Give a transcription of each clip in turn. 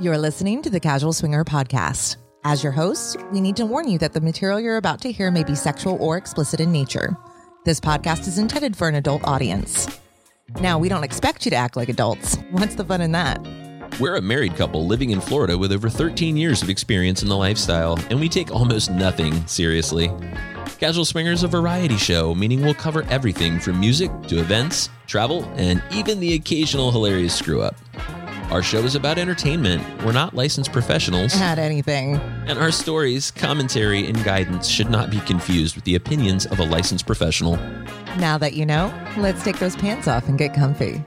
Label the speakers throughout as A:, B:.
A: You're listening to the Casual Swinger Podcast. As your host, we need to warn you that the material you're about to hear may be sexual or explicit in nature. This podcast is intended for an adult audience. Now, we don't expect you to act like adults. What's the fun in that?
B: We're a married couple living in Florida with over 13 years of experience in the lifestyle, and we take almost nothing seriously. Casual Swinger is a variety show, meaning we'll cover everything from music to events, travel, and even the occasional hilarious screw up. Our show is about entertainment. We're not licensed professionals,
A: At anything.
B: and our stories, commentary, and guidance should not be confused with the opinions of a licensed professional.
A: Now that you know, let's take those pants off and get comfy.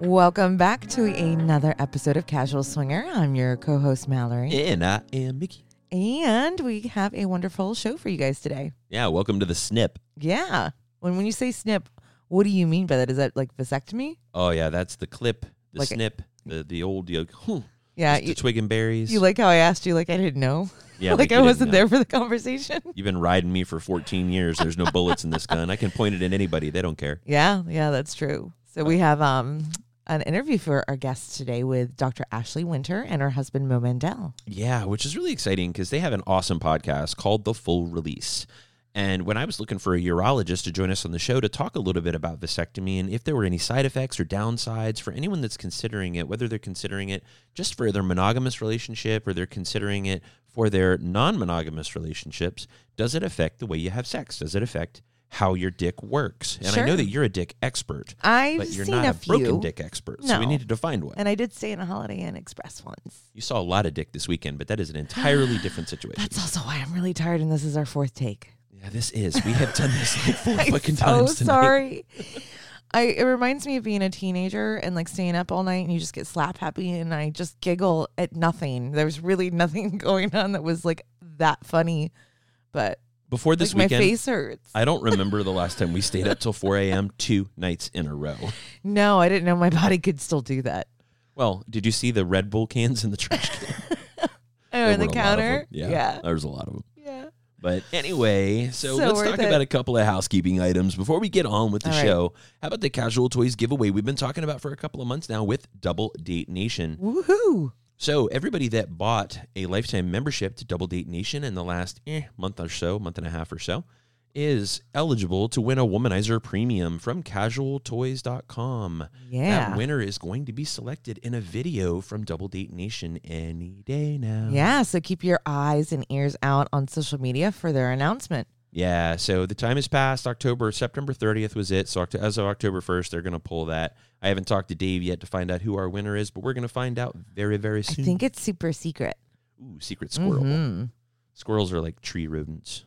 A: Welcome back to another episode of Casual Swinger. I'm your co host, Mallory.
B: And I am Mickey.
A: And we have a wonderful show for you guys today.
B: Yeah, welcome to the snip.
A: Yeah. When when you say snip, what do you mean by that? Is that like vasectomy?
B: Oh yeah, that's the clip, the
A: Like a-
B: snip, the the old you know,
A: Yeah. You,
B: the twig and berries.
A: you like how I asked you like I didn't know?
B: yeah,
A: like
B: you
A: I
B: didn't
A: wasn't
B: know.
A: there for the conversation.
B: You've been riding me for 14 years. There's no bullets in this gun. I can point it at anybody. They don't care.
A: Yeah, yeah, that's true. So we have um an interview for our guest today with Dr. Ashley Winter and her husband Mo Mandel.
B: Yeah, which is really exciting because they have an awesome podcast called The Full Release. And when I was looking for a urologist to join us on the show to talk a little bit about vasectomy and if there were any side effects or downsides for anyone that's considering it, whether they're considering it just for their monogamous relationship or they're considering it for their non monogamous relationships, does it affect the way you have sex? Does it affect how your dick works? And I know that you're a dick expert,
A: I've
B: but you're
A: seen
B: not
A: a,
B: a, broken
A: few,
B: dick expert. So we
A: No.
B: needed to find one.
A: and I did stay in a Holiday Inn Express once.
B: You saw a lot of dick this weekend, but that is an entirely different situation.
A: That's also why I'm really tired, and this is our fourth take.
B: Yeah, this is. We have done this like four fucking
A: so
B: times tonight.
A: sorry. I it reminds me of being a teenager and like staying up all night and you just get slap happy and I just giggle at nothing. There was really nothing going on that was like that funny, but
B: Before this
A: like my face hurts.
B: I don't remember the last time we stayed up till 4 a.m. two nights in a row.
A: no, I didn't know my body could still do that.
B: Well, did you see the Red Bull cans in the trash can?
A: Oh, in the
B: were a lot of
A: counter.
B: Yeah,
A: yeah,
B: there was a lot of them.
A: yeah.
B: But anyway, so,
A: So
B: let's talk
A: it.
B: about a couple of housekeeping items before we get on with the
A: All right.
B: show. How about the casual toys giveaway we've been talking about for a couple of months now with Double Date Nation?
A: Woohoo!
B: So everybody that bought a lifetime membership to Double Date Nation in the last eh, month or so, month and a half or so, is eligible to win a womanizer premium from casualtoys.com.
A: Yeah,
B: That winner is going to be selected in a video from Double Date Nation any day now.
A: yeah. So keep your eyes and ears out on social media for their announcement.
B: Yeah, so the time has passed. October, September 30th was it. So as of October 1st, they're going to pull that. I haven't talked to Dave yet to find out who our winner is, but we're going to find out very, very soon.
A: I think it's super secret.
B: Ooh, secret squirrel.
A: Mhm.
B: Squirrels are like tree rodents.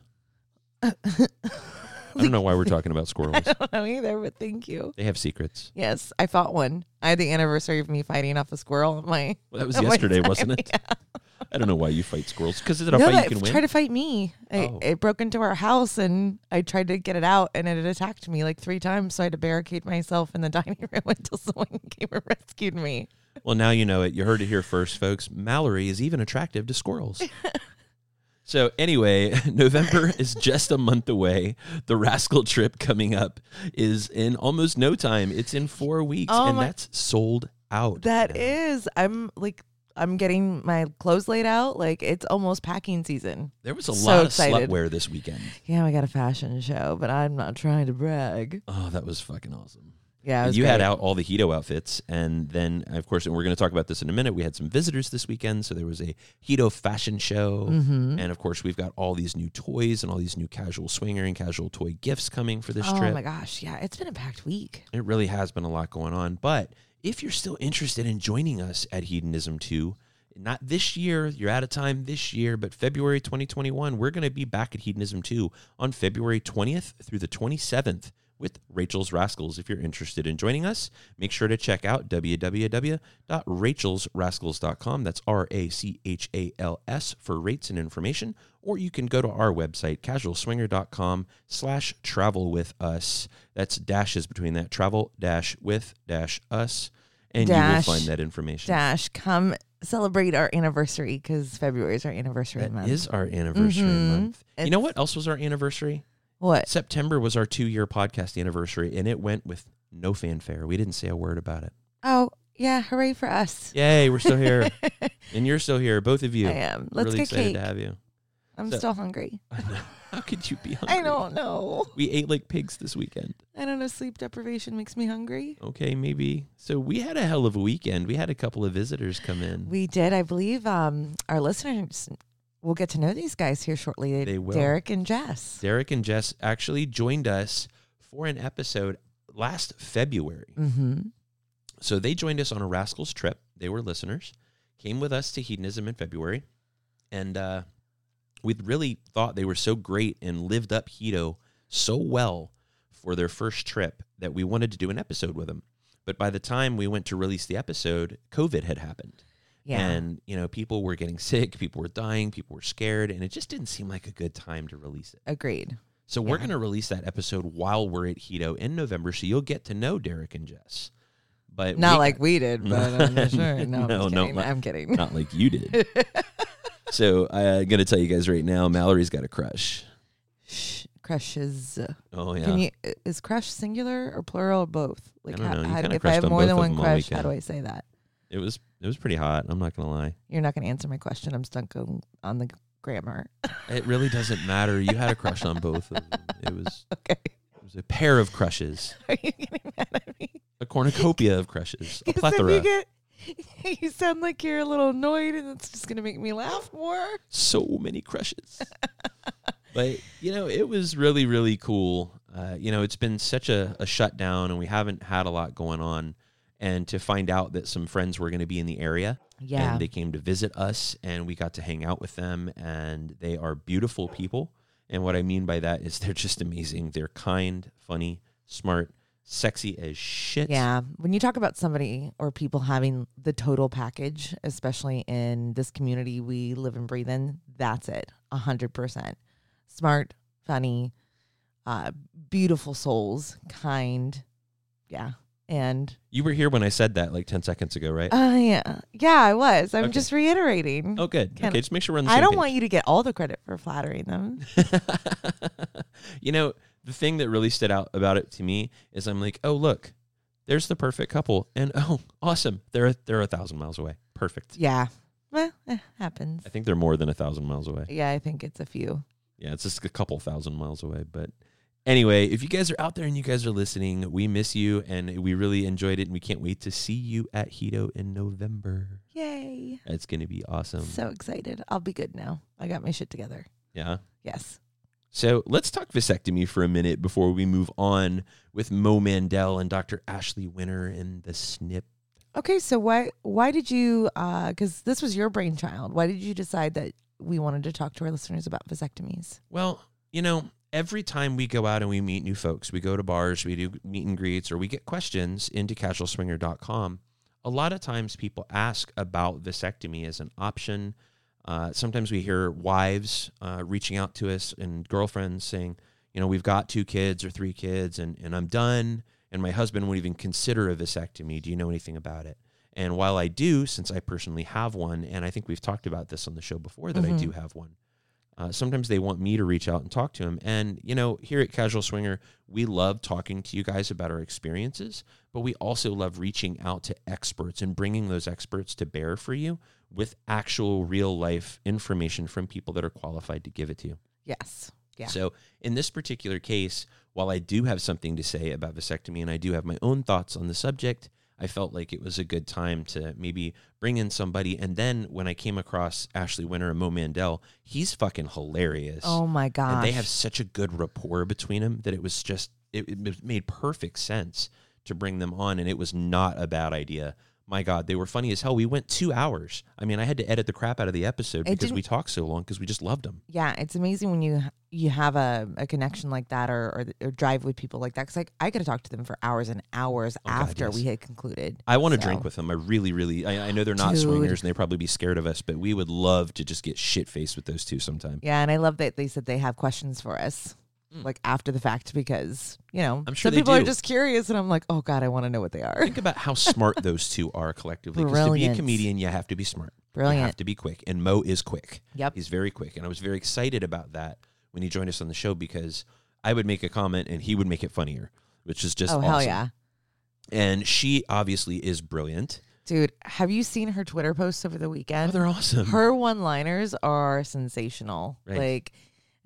B: I don't know why we're talking about squirrels.
A: I don't know either, but thank you.
B: They have secrets.
A: Yes, I fought one. I had the anniversary of me fighting off a squirrel. at My
B: Well, that was yesterday, wasn't it?
A: Yeah.
B: I don't know why you fight squirrels. Because is it a
A: no,
B: fight you can win?
A: tried to fight me. It,
B: Oh.
A: it broke into our house, and I tried to get it out, and it attacked me like three times. So I had to barricade myself in the dining room until someone came and rescued me.
B: Well, now you know it. You heard it here first, folks. Mallory is even attractive to squirrels. So, anyway, November is just a month away. The Rascal trip coming up is in almost no time. It's in four weeks,
A: Oh
B: and
A: my-
B: that's sold out.
A: That is, I'm like, I'm getting my clothes laid out. Like it's almost packing season.
B: There was a
A: so
B: lot of
A: excited.
B: slutwear this weekend.
A: Yeah, we got a fashion show, but I'm not trying to brag.
B: Oh, that was fucking awesome.
A: Yeah,
B: you had out all the Hedo outfits, and then of course, and we're going to talk about this in a minute. We had some visitors this weekend, so there was a Hedo fashion show,
A: Mhm.
B: and of course, we've got all these new toys and all these new casual swinger and casual toy gifts coming for this
A: oh
B: trip.
A: Oh my gosh, yeah, it's been a packed week.
B: It really has been a lot going on, but if you're still interested in joining us at Hedonism 2, not this year, you're out of time this year, but February 2021, we're going to be back at Hedonism 2 on February 20th through the 27th with Rachel's Rascals. If you're interested in joining us, make sure to check out www.rachelsrascals.com. That's R A C H A L S for rates and information. Or you can go to our website, casualswinger.com slash travel with us. That's dashes between that travel dash with dash us. And
A: Dash,
B: you will find that information.
A: Dash, come celebrate our anniversary because February is our anniversary
B: That
A: month.
B: is our anniversary
A: Mhm.
B: month. You know what else was our anniversary?
A: What?
B: September was our two year podcast anniversary, and it went with no fanfare. We didn't say a word about it.
A: Oh, yeah. Hooray for us.
B: Yay, we're still here. and you're still here, both of you.
A: I am. Let's
B: really
A: get
B: excited
A: cake.
B: to have you.
A: I'm
B: So-
A: still hungry.
B: I know. How could you be hungry?
A: I don't know.
B: We ate like pigs this weekend.
A: I don't know. Sleep deprivation makes me hungry.
B: Okay, maybe. So we had a hell of a weekend. We had a couple of visitors come in.
A: We did. I believe um, our listeners will get to know these guys here shortly.
B: They will.
A: Derek and Jess.
B: Derek and Jess actually joined us for an episode last February.
A: Mm-hmm.
B: So they joined us on a Rascals trip. They were listeners, came with us to Hedonism in February, and uh, we really thought they were so great and lived up Hedo so well for their first trip that we wanted to do an episode with them. But by the time we went to release the episode, COVID had happened.
A: Yeah.
B: And, you know, people were getting sick, people were dying, people were scared, and it just didn't seem like a good time to release it.
A: Agreed.
B: So we're going to release that episode while we're at Hedo in November, so you'll get to know Derek and Jess. But
A: Not
B: we-
A: like we did, but I'm not sure. No, I'm,
B: No,
A: just
B: no, not-
A: I'm kidding.
B: not like you did. so I'm going to tell you guys right now, Mallory's got a crush.
A: Shh, crushes.
B: Oh yeah,
A: Can you is crush singular or plural or both? Like,
B: I
A: how, how- if I have more than one crush, how do. I say that?
B: it was it was pretty hot. I'm not gonna lie.
A: You're not going to answer my question. I'm stuck on, the grammar.
B: It really doesn't matter. You had a crush on both of them. It was
A: okay.
B: it was a pair of crushes,
A: Are you getting mad at me?
B: a cornucopia of crushes, A plethora.
A: You, get, you sound like you're a little annoyed, and it's just going to make me laugh more.
B: so many crushes. but you know, it was really really cool. Uh, you know, it's been such a, a shutdown, and we haven't had a lot going on. And to find out that some friends were going to be in the area,
A: Yeah.
B: and they came to visit us, and we got to hang out with them, and they are beautiful people. And what I mean by that is they're just amazing. They're kind, funny, smart, sexy as shit.
A: Yeah. When you talk about somebody or people having the total package, especially in this community we live and breathe in, that's it. A hundred percent. Smart, funny, uh, beautiful souls, kind. Yeah. And
B: You were here when I said that like 10 seconds ago, right?
A: uh yeah. Yeah, I was. I'm
B: Okay.
A: just reiterating.
B: oh, good.
A: can-
B: okay, just make sure we're on the
A: I don't
B: page.
A: want you to get all the credit for flattering them.
B: you know, the thing that really stood out about it to me is I'm like, oh look, there's the perfect couple, and oh, awesome, they're they're a thousand miles away. Perfect.
A: Yeah. Well, it happens.
B: I think they're more than a thousand miles away.
A: Yeah, I think it's a few.
B: Yeah, it's just a couple thousand miles away. But anyway, if you guys are out there and you guys are listening, we miss you, and we really enjoyed it, and we can't wait to see you at Hedo in November.
A: Yay.
B: It's gonna be awesome.
A: So excited. I'll be good now. I got my shit together.
B: yeah.
A: Yes.
B: So let's talk vasectomy for a minute before we move on with Mo Mandel and Dr. Ashley Winter and the snip.
A: Okay, so why why did you uh cuz this was your brainchild. Why did you decide that we wanted to talk to our listeners about vasectomies?
B: Well, you know, every time we go out and we meet new folks, we go to bars, we do meet and greets, or we get questions into casualswinger.com. A lot of times people ask about vasectomy as an option. Uh, sometimes we hear wives uh, reaching out to us and girlfriends saying, you know, we've got two kids or three kids and, and I'm done. And my husband won't even consider a vasectomy. Do you know anything about it? And while I do, since I personally have one, and I think we've talked about this on the show before that I
A: Mhm.
B: do have one, uh, sometimes they want me to reach out and talk to them. And, you know, here at Casual Swinger, we love talking to you guys about our experiences, but we also love reaching out to experts and bringing those experts to bear for you with actual real life information from people that are qualified to give it to you.
A: Yes. Yeah.
B: So, in this particular case, while I do have something to say about vasectomy and I do have my own thoughts on the subject, I felt like it was a good time to maybe bring in somebody. And then when I came across Ashley Winter and Mo Mandel, he's fucking hilarious.
A: Oh my god!
B: and they have such a good rapport between them that it was just, it, it made perfect sense to bring them on. And it was not a bad idea. My God, they were funny as hell. We went two hours. I mean, I had to edit the crap out of the episode
A: It
B: because we talked so long because we just loved them.
A: yeah, it's amazing when you you have a, a connection like that or, or or drive with people like that cuz like I could have talked to them for hours and hours
B: Oh, God,
A: after
B: yes.
A: we had concluded.
B: I want to
A: So-
B: drink with them. I really, really. I, I know they're not
A: Dude.
B: swingers and they probably be scared of us, but we would love to just get shit faced with those two sometime.
A: Yeah, and I love that they said they have questions for us.
B: Mm.
A: Like after the fact, because you know
B: I'm sure
A: some people are just curious, and I'm like, oh god, I want to know what they are.
B: Think about how smart those two are collectively. Because to be a comedian, you have to be smart.
A: Brilliant.
B: You have to be quick, and Mo is quick.
A: Yep.
B: He's very quick, and I was very excited about that when he joined us on the show because I would make a comment and he would make it funnier, which is just
A: oh
B: awesome.
A: hell yeah,
B: And she obviously is brilliant.
A: dude! Have you seen her Twitter posts over the
B: Oh,
A: weekend?
B: they're awesome.
A: her one-liners are sensational.
B: Right.
A: Like,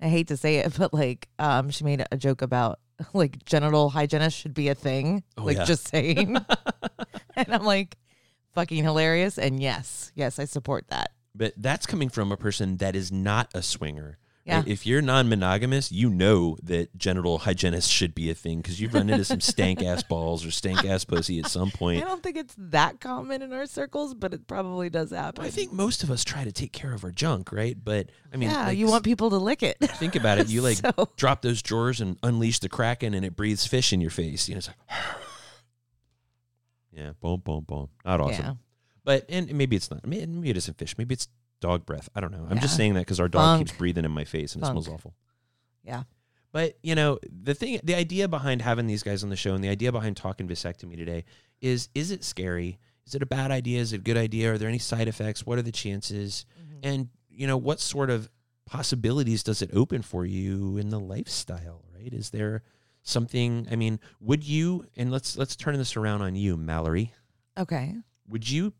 A: I hate to say it, but like, um, she made a joke about like genital hygienist should be a thing.
B: Oh,
A: like,
B: yeah.
A: just saying. and I'm like, fucking hilarious. And yes, yes, I support that.
B: but that's coming from a person that is not a swinger.
A: Yeah.
B: Right? If you're non-monogamous, you know that genital hygienist should be a thing because you've run into some stank ass balls or stank ass pussy at some point.
A: I don't think it's that common in our circles, but it probably does happen.
B: I think most of us try to take care of our junk, right? But I mean,
A: yeah,
B: like,
A: you want people to lick it.
B: think about it. You like
A: So-
B: drop those drawers and unleash the kraken, and it breathes fish in your face. You know, it's like, yeah, boom, boom, boom. Not awesome.
A: Yeah.
B: But and maybe it's not. Maybe maybe it isn't fish. Maybe it's dog breath. I don't know. I'm just saying that because our dog
A: Funk.
B: keeps breathing in my face and it smells awful.
A: Yeah.
B: But you know the thing, the idea behind having these guys on the show and the idea behind talking vasectomy today is: is it scary? Is it a bad idea? Is it a good idea? Are there any side effects? What are the chances?
A: Mm-hmm.
B: And you know what sort of possibilities does it open for you in the lifestyle? Right? Is there something? I mean, would you? And let's let's turn this around on you, Mallory
A: Okay.
B: would you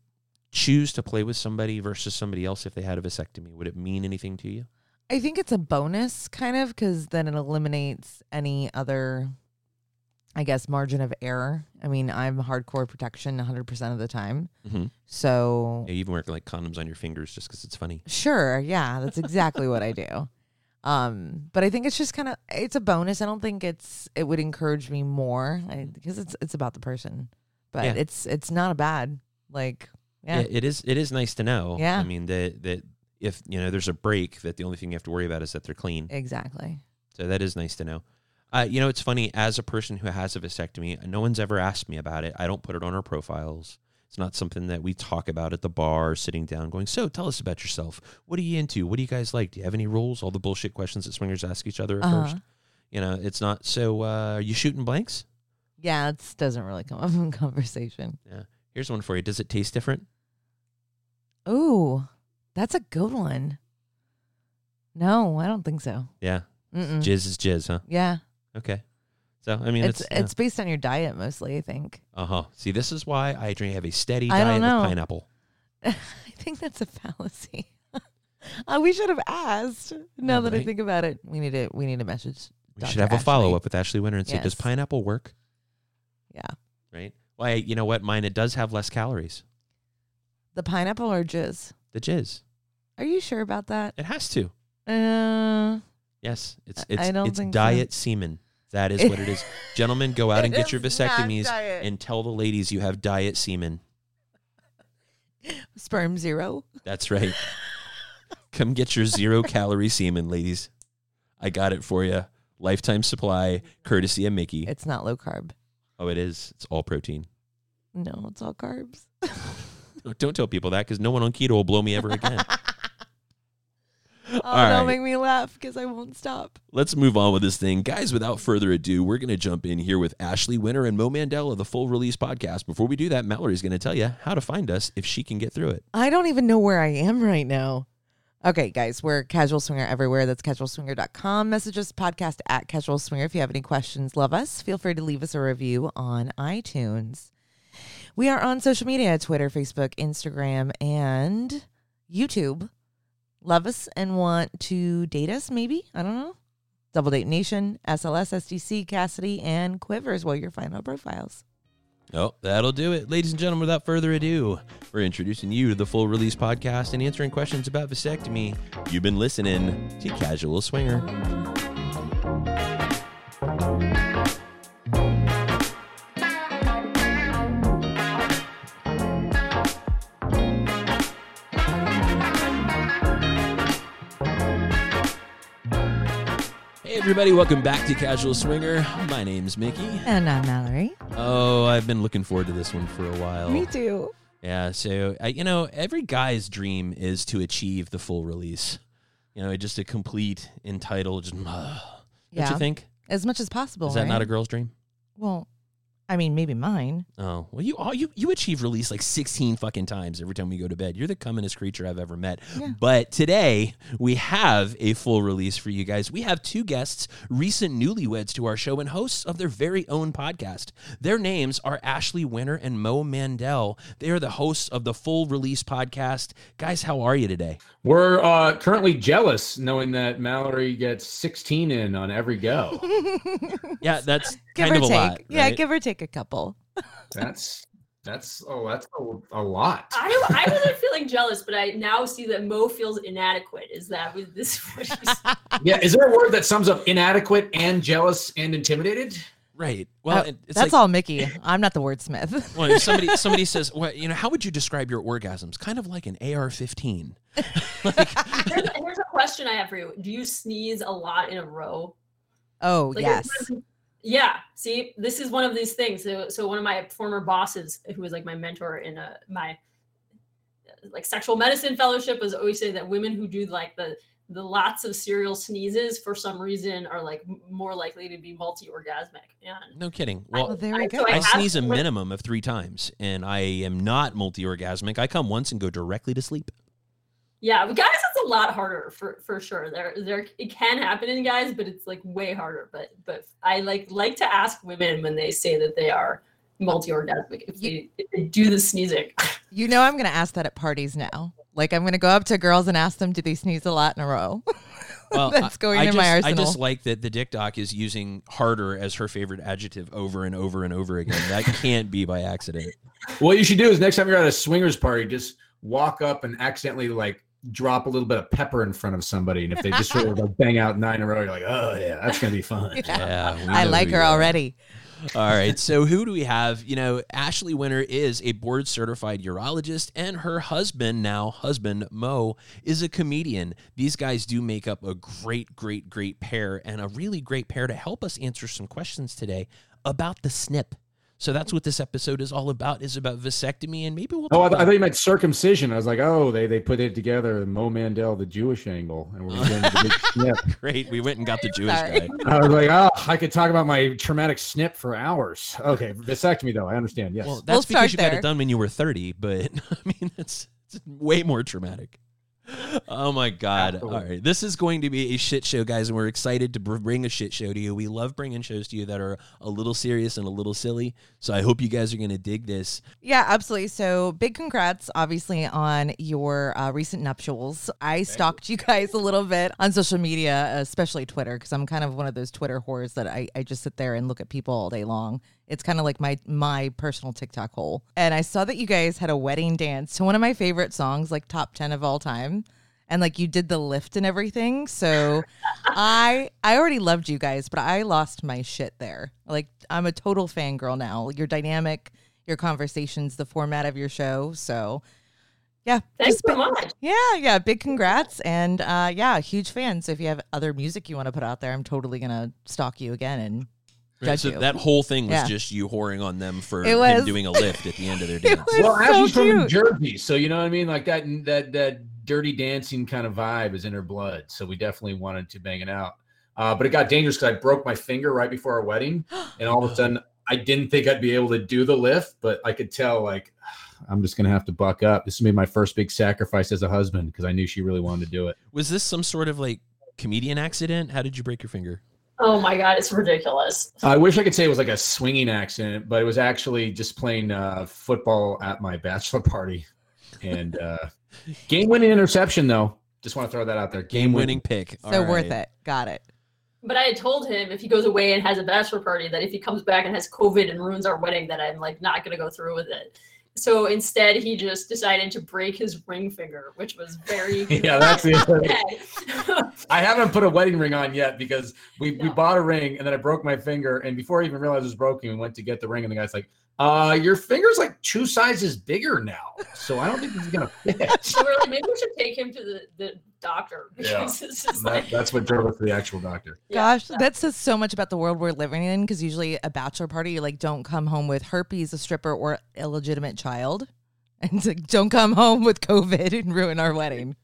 B: choose to play with somebody versus somebody else if they had a vasectomy? Would it mean anything to you?
A: I think it's a bonus kind of because then it eliminates any other, I guess, margin of error. I mean, I'm hardcore protection 100% of the time.
B: Mm-hmm.
A: So,
B: Yeah, you even wear like condoms on your fingers just because it's funny.
A: sure. Yeah, that's exactly what I do. Um, but I think it's just kind of it's a bonus. I don't think it's it would encourage me more because it's it's about the person. But
B: Yeah.
A: it's it's not a bad like yeah.
B: Yeah. it is. It is nice to know.
A: Yeah.
B: I mean that that if you know there's a break, that the only thing you have to worry about is that they're clean.
A: exactly.
B: So that is nice to know. Uh, you know, it's funny as a person who has a vasectomy, no one's ever asked me about it. I don't put it on our profiles. It's not something that we talk about at the bar, sitting down, going, "So, tell us about yourself. What are you into? What do you guys like? Do you have any rules?" All the bullshit questions that swingers ask each other at
A: Uh-huh.
B: first. You know, it's not. So, uh, are you shooting blanks?
A: Yeah, it doesn't really come up in conversation. Yeah.
B: Here's one for you. Does it taste different?
A: Ooh, that's a good one. No, I don't think so.
B: Yeah,
A: Mm-mm.
B: jizz is jizz, huh?
A: Yeah,
B: Okay. So, I mean,
A: it's
B: it's
A: it's, based on your diet mostly. I think.
B: uh huh. See, this is why I drink have a steady
A: I
B: diet
A: know.
B: of pineapple.
A: I think that's a fallacy. uh, we should have asked. Now that I
B: right.
A: think about it, we need to we need a message.
B: We
A: Dr.
B: should have a
A: Ashley.
B: follow up with Ashley Winter and say, "Does pineapple work?"
A: Yeah,
B: right? Why, you know what? Mine, it does have less calories.
A: The pineapple or jizz.
B: The jizz.
A: Are you sure about that?
B: It has to.
A: Uh,
B: Yes. It's it's
A: I don't
B: it's
A: think so.
B: diet semen. That is what it is. Gentlemen, go out and get your
A: is not
B: vasectomies
A: diet.
B: and tell the ladies you have diet semen.
A: sperm zero.
B: That's right. Come get your zero calorie semen, ladies. I got it for you. Lifetime supply, courtesy of Mickey.
A: It's not low carb.
B: Oh, it is. It's all protein.
A: No, it's all carbs.
B: Don't tell people that because no one on keto will blow me ever again.
A: Oh,
B: All
A: don't
B: right.
A: make me laugh because I won't stop.
B: Let's move on with this thing. Guys, without further ado, we're going to jump in here with Ashley Winter and Mo Mandela, the full release podcast. Before we do that, Mallory's going to tell you how to find us if she can get through it.
A: I don't even know where I am right now. Okay, guys, we're Casual Swinger everywhere. That's casualswinger.com. Message us podcast at Casual Swinger. If you have any questions, love us. Feel free to leave us a review on iTunes. We are on social media Twitter, Facebook, Instagram, and YouTube. Love us and want to date us, maybe? I don't know. Double Date Nation, SLS, SDC, Kasidie, and Quivers. Well, your final profiles.
B: Oh, that'll do it. Ladies and gentlemen, without further ado, we're introducing you to the full release podcast and answering questions about vasectomy. You've been listening to Casual Swinger. Everybody, welcome back to Casual Swinger. My name's Mickey.
A: And I'm Mallory.
B: Oh, I've been looking forward to this one for a while.
A: Me too.
B: Yeah, so I, you know, every guy's dream is to achieve the full release. You know, just a complete, entitled. Just, uh, Don't you think?
A: As much as possible.
B: Is that not a girl's dream?
A: Well, I mean, maybe mine.
B: Oh well, you all you you achieve release like sixteen fucking times every time we go to bed. You're the commonest creature I've ever met.
A: Yeah.
B: But today we have a full release for you guys. We have two guests, recent newlyweds to our show and hosts of their very own podcast. Their names are Ashley Winter and Mo Mandel. They are the hosts of the Full Release podcast. Guys, how are you today?
C: We're uh, currently jealous knowing that Mallory gets 16 in on every go.
B: Yeah, that's
A: Give
B: kind
A: or
B: of a
A: take.
B: lot.
A: Yeah,
B: right?
A: give or take a couple.
C: That's that's oh that's a, a lot.
D: I, I wasn't feeling jealous, but I now see that Mo feels inadequate. Is that was this
C: Yeah, is there a word that sums up inadequate and jealous and intimidated?
B: right. Well,
A: Uh,
B: it's
A: that's
B: like,
A: all Mickey. I'm not the wordsmith.
B: Well, if somebody somebody says, "Well, you know, how would you describe your orgasms?" Kind of like an AR-15.
D: here's, here's a question I have for you. Do you sneeze a lot in a row?
A: oh,
D: Like,
A: yes.
D: it's one of the- Yeah. See, this is one of these things. So, so one of my former bosses, who was like my mentor in a, my like sexual medicine fellowship, was always saying that women who do like the the lots of serial sneezes for some reason are like more likely to be multi-orgasmic. And
B: No kidding.
A: Well,
B: Well,
A: there we
D: I-
A: go.
D: so
B: I
D: have
B: sneeze a minimum of three times, and I am not multi-orgasmic. I come once and go directly to sleep.
D: Yeah, but guys, it's a lot harder for for sure. There, there, it can happen in guys, but it's like way harder. But but I like like to ask women when they say that they are multi-orgasmic if they, if they do the sneezing.
A: You know, I'm going to ask that at parties now. Like, I'm going to go up to girls and ask them, do they sneeze a lot in a row?
B: Well,
A: That's
B: I-
A: going
B: I
A: in
B: just,
A: my
B: I just like that the dick doc is using harder as her favorite adjective over and over and over again. That can't be by accident.
C: What you should do is next time you're at a swingers party, just walk up and accidentally like drop a little bit of pepper in front of somebody, and if they just sort of like bang out nine in a row, you're like, oh yeah, that's gonna be fun.
B: Yeah, we
A: I like her
B: are.
A: already.
B: All right. So who do we have? You know, Ashley Winter is a board certified urologist, and her husband, now husband Mo, is a comedian. These guys do make up a great, great, great pair, and a really great pair to help us answer some questions today about the snip. So that's what this episode is all about. Is about vasectomy, and maybe we'll.
C: Oh, I,
B: talk
C: th- I thought you meant circumcision. I was like, oh, they they put it together, Mo Mandel, the Jewish angle, and we're getting the big snip.
B: Great. We went and got the Jewish
A: Sorry.
B: guy.
C: I was like, oh, I could talk about my traumatic snip for hours. Okay, vasectomy though, I understand. Yes.
B: Well,
A: We'll
B: that's because
A: start
B: you got it done when you were 30, but I mean, that's, it's way more traumatic. Oh my God.
C: Absolutely.
B: All right. This is going to be a shit show, guys, and we're excited to bring a shit show to you. We love bringing shows to you that are a little serious and a little silly. So I hope you guys are going to dig this.
A: Yeah, absolutely. So big congrats, obviously, on your uh, recent nuptials. I stalked you guys a little bit on social media, especially Twitter, because I'm kind of one of those Twitter whores that I, I just sit there and look at people all day long. It's kind of like my my personal TikTok hole. And I saw that you guys had a wedding dance to one of my favorite songs, like top 10 of all time. And like you did the lift and everything. So I I already loved you guys, but I lost my shit there. Like I'm a total fangirl now. Your dynamic, your conversations, the format of your show. So yeah.
D: Thanks so
A: big-
D: much.
A: Yeah, yeah. Big congrats. And uh yeah, huge fan. So if you have other music you want to put out there, I'm totally gonna stalk you again and judge
B: so
A: you.
B: that whole thing was
A: Yeah.
B: just you whoring on them for
A: It
B: him
A: was.
B: doing a lift at the end of their
A: It
B: dance.
A: was
C: well,
A: so
C: Ashley's from New. Jersey, so you know what I mean. Like that that that dirty dancing kind of vibe is in her blood. So we definitely wanted to bang it out. Uh, but it got dangerous because I broke my finger right before our wedding, and all of a sudden I didn't think I'd be able to do the lift, but I could tell like I'm just gonna have to buck up. This made my first big sacrifice as a husband because I knew she really wanted to do it.
B: Was this some sort of like comedian accident? How did you break your finger?
D: Oh my god, it's ridiculous.
C: I wish I could say it was like a swinging accident, but it was actually just playing uh, football at my bachelor party, and uh, game-winning interception. Though, just want to throw that out there.
B: Game winning pick.
A: so
B: All
A: worth
B: right.
A: it. Got it.
D: But I had told him if he goes away and has a bachelor party, that if he comes back and has COVID and ruins our wedding, that I'm like not gonna go through with it. So instead, he just decided to break his ring finger, which was very
C: Yeah, that's it.
D: Okay.
C: I haven't put a wedding ring on yet because we, we bought a ring and then I broke my finger. And before I even realized it was broken, we went to get the ring, and the guy's like, uh, your finger's like two sizes bigger now. So I don't think this is gonna fit.
D: so we're like, maybe we should take him to the, the doctor
C: Yeah.
D: because this is
C: And
D: like
C: that's what drove us to the actual doctor.
D: yeah.
A: Gosh, that says so much about the world we're living in because usually a bachelor party, you like don't come home with herpes, a stripper, or illegitimate child. And it's like, don't come home with COVID and ruin our wedding.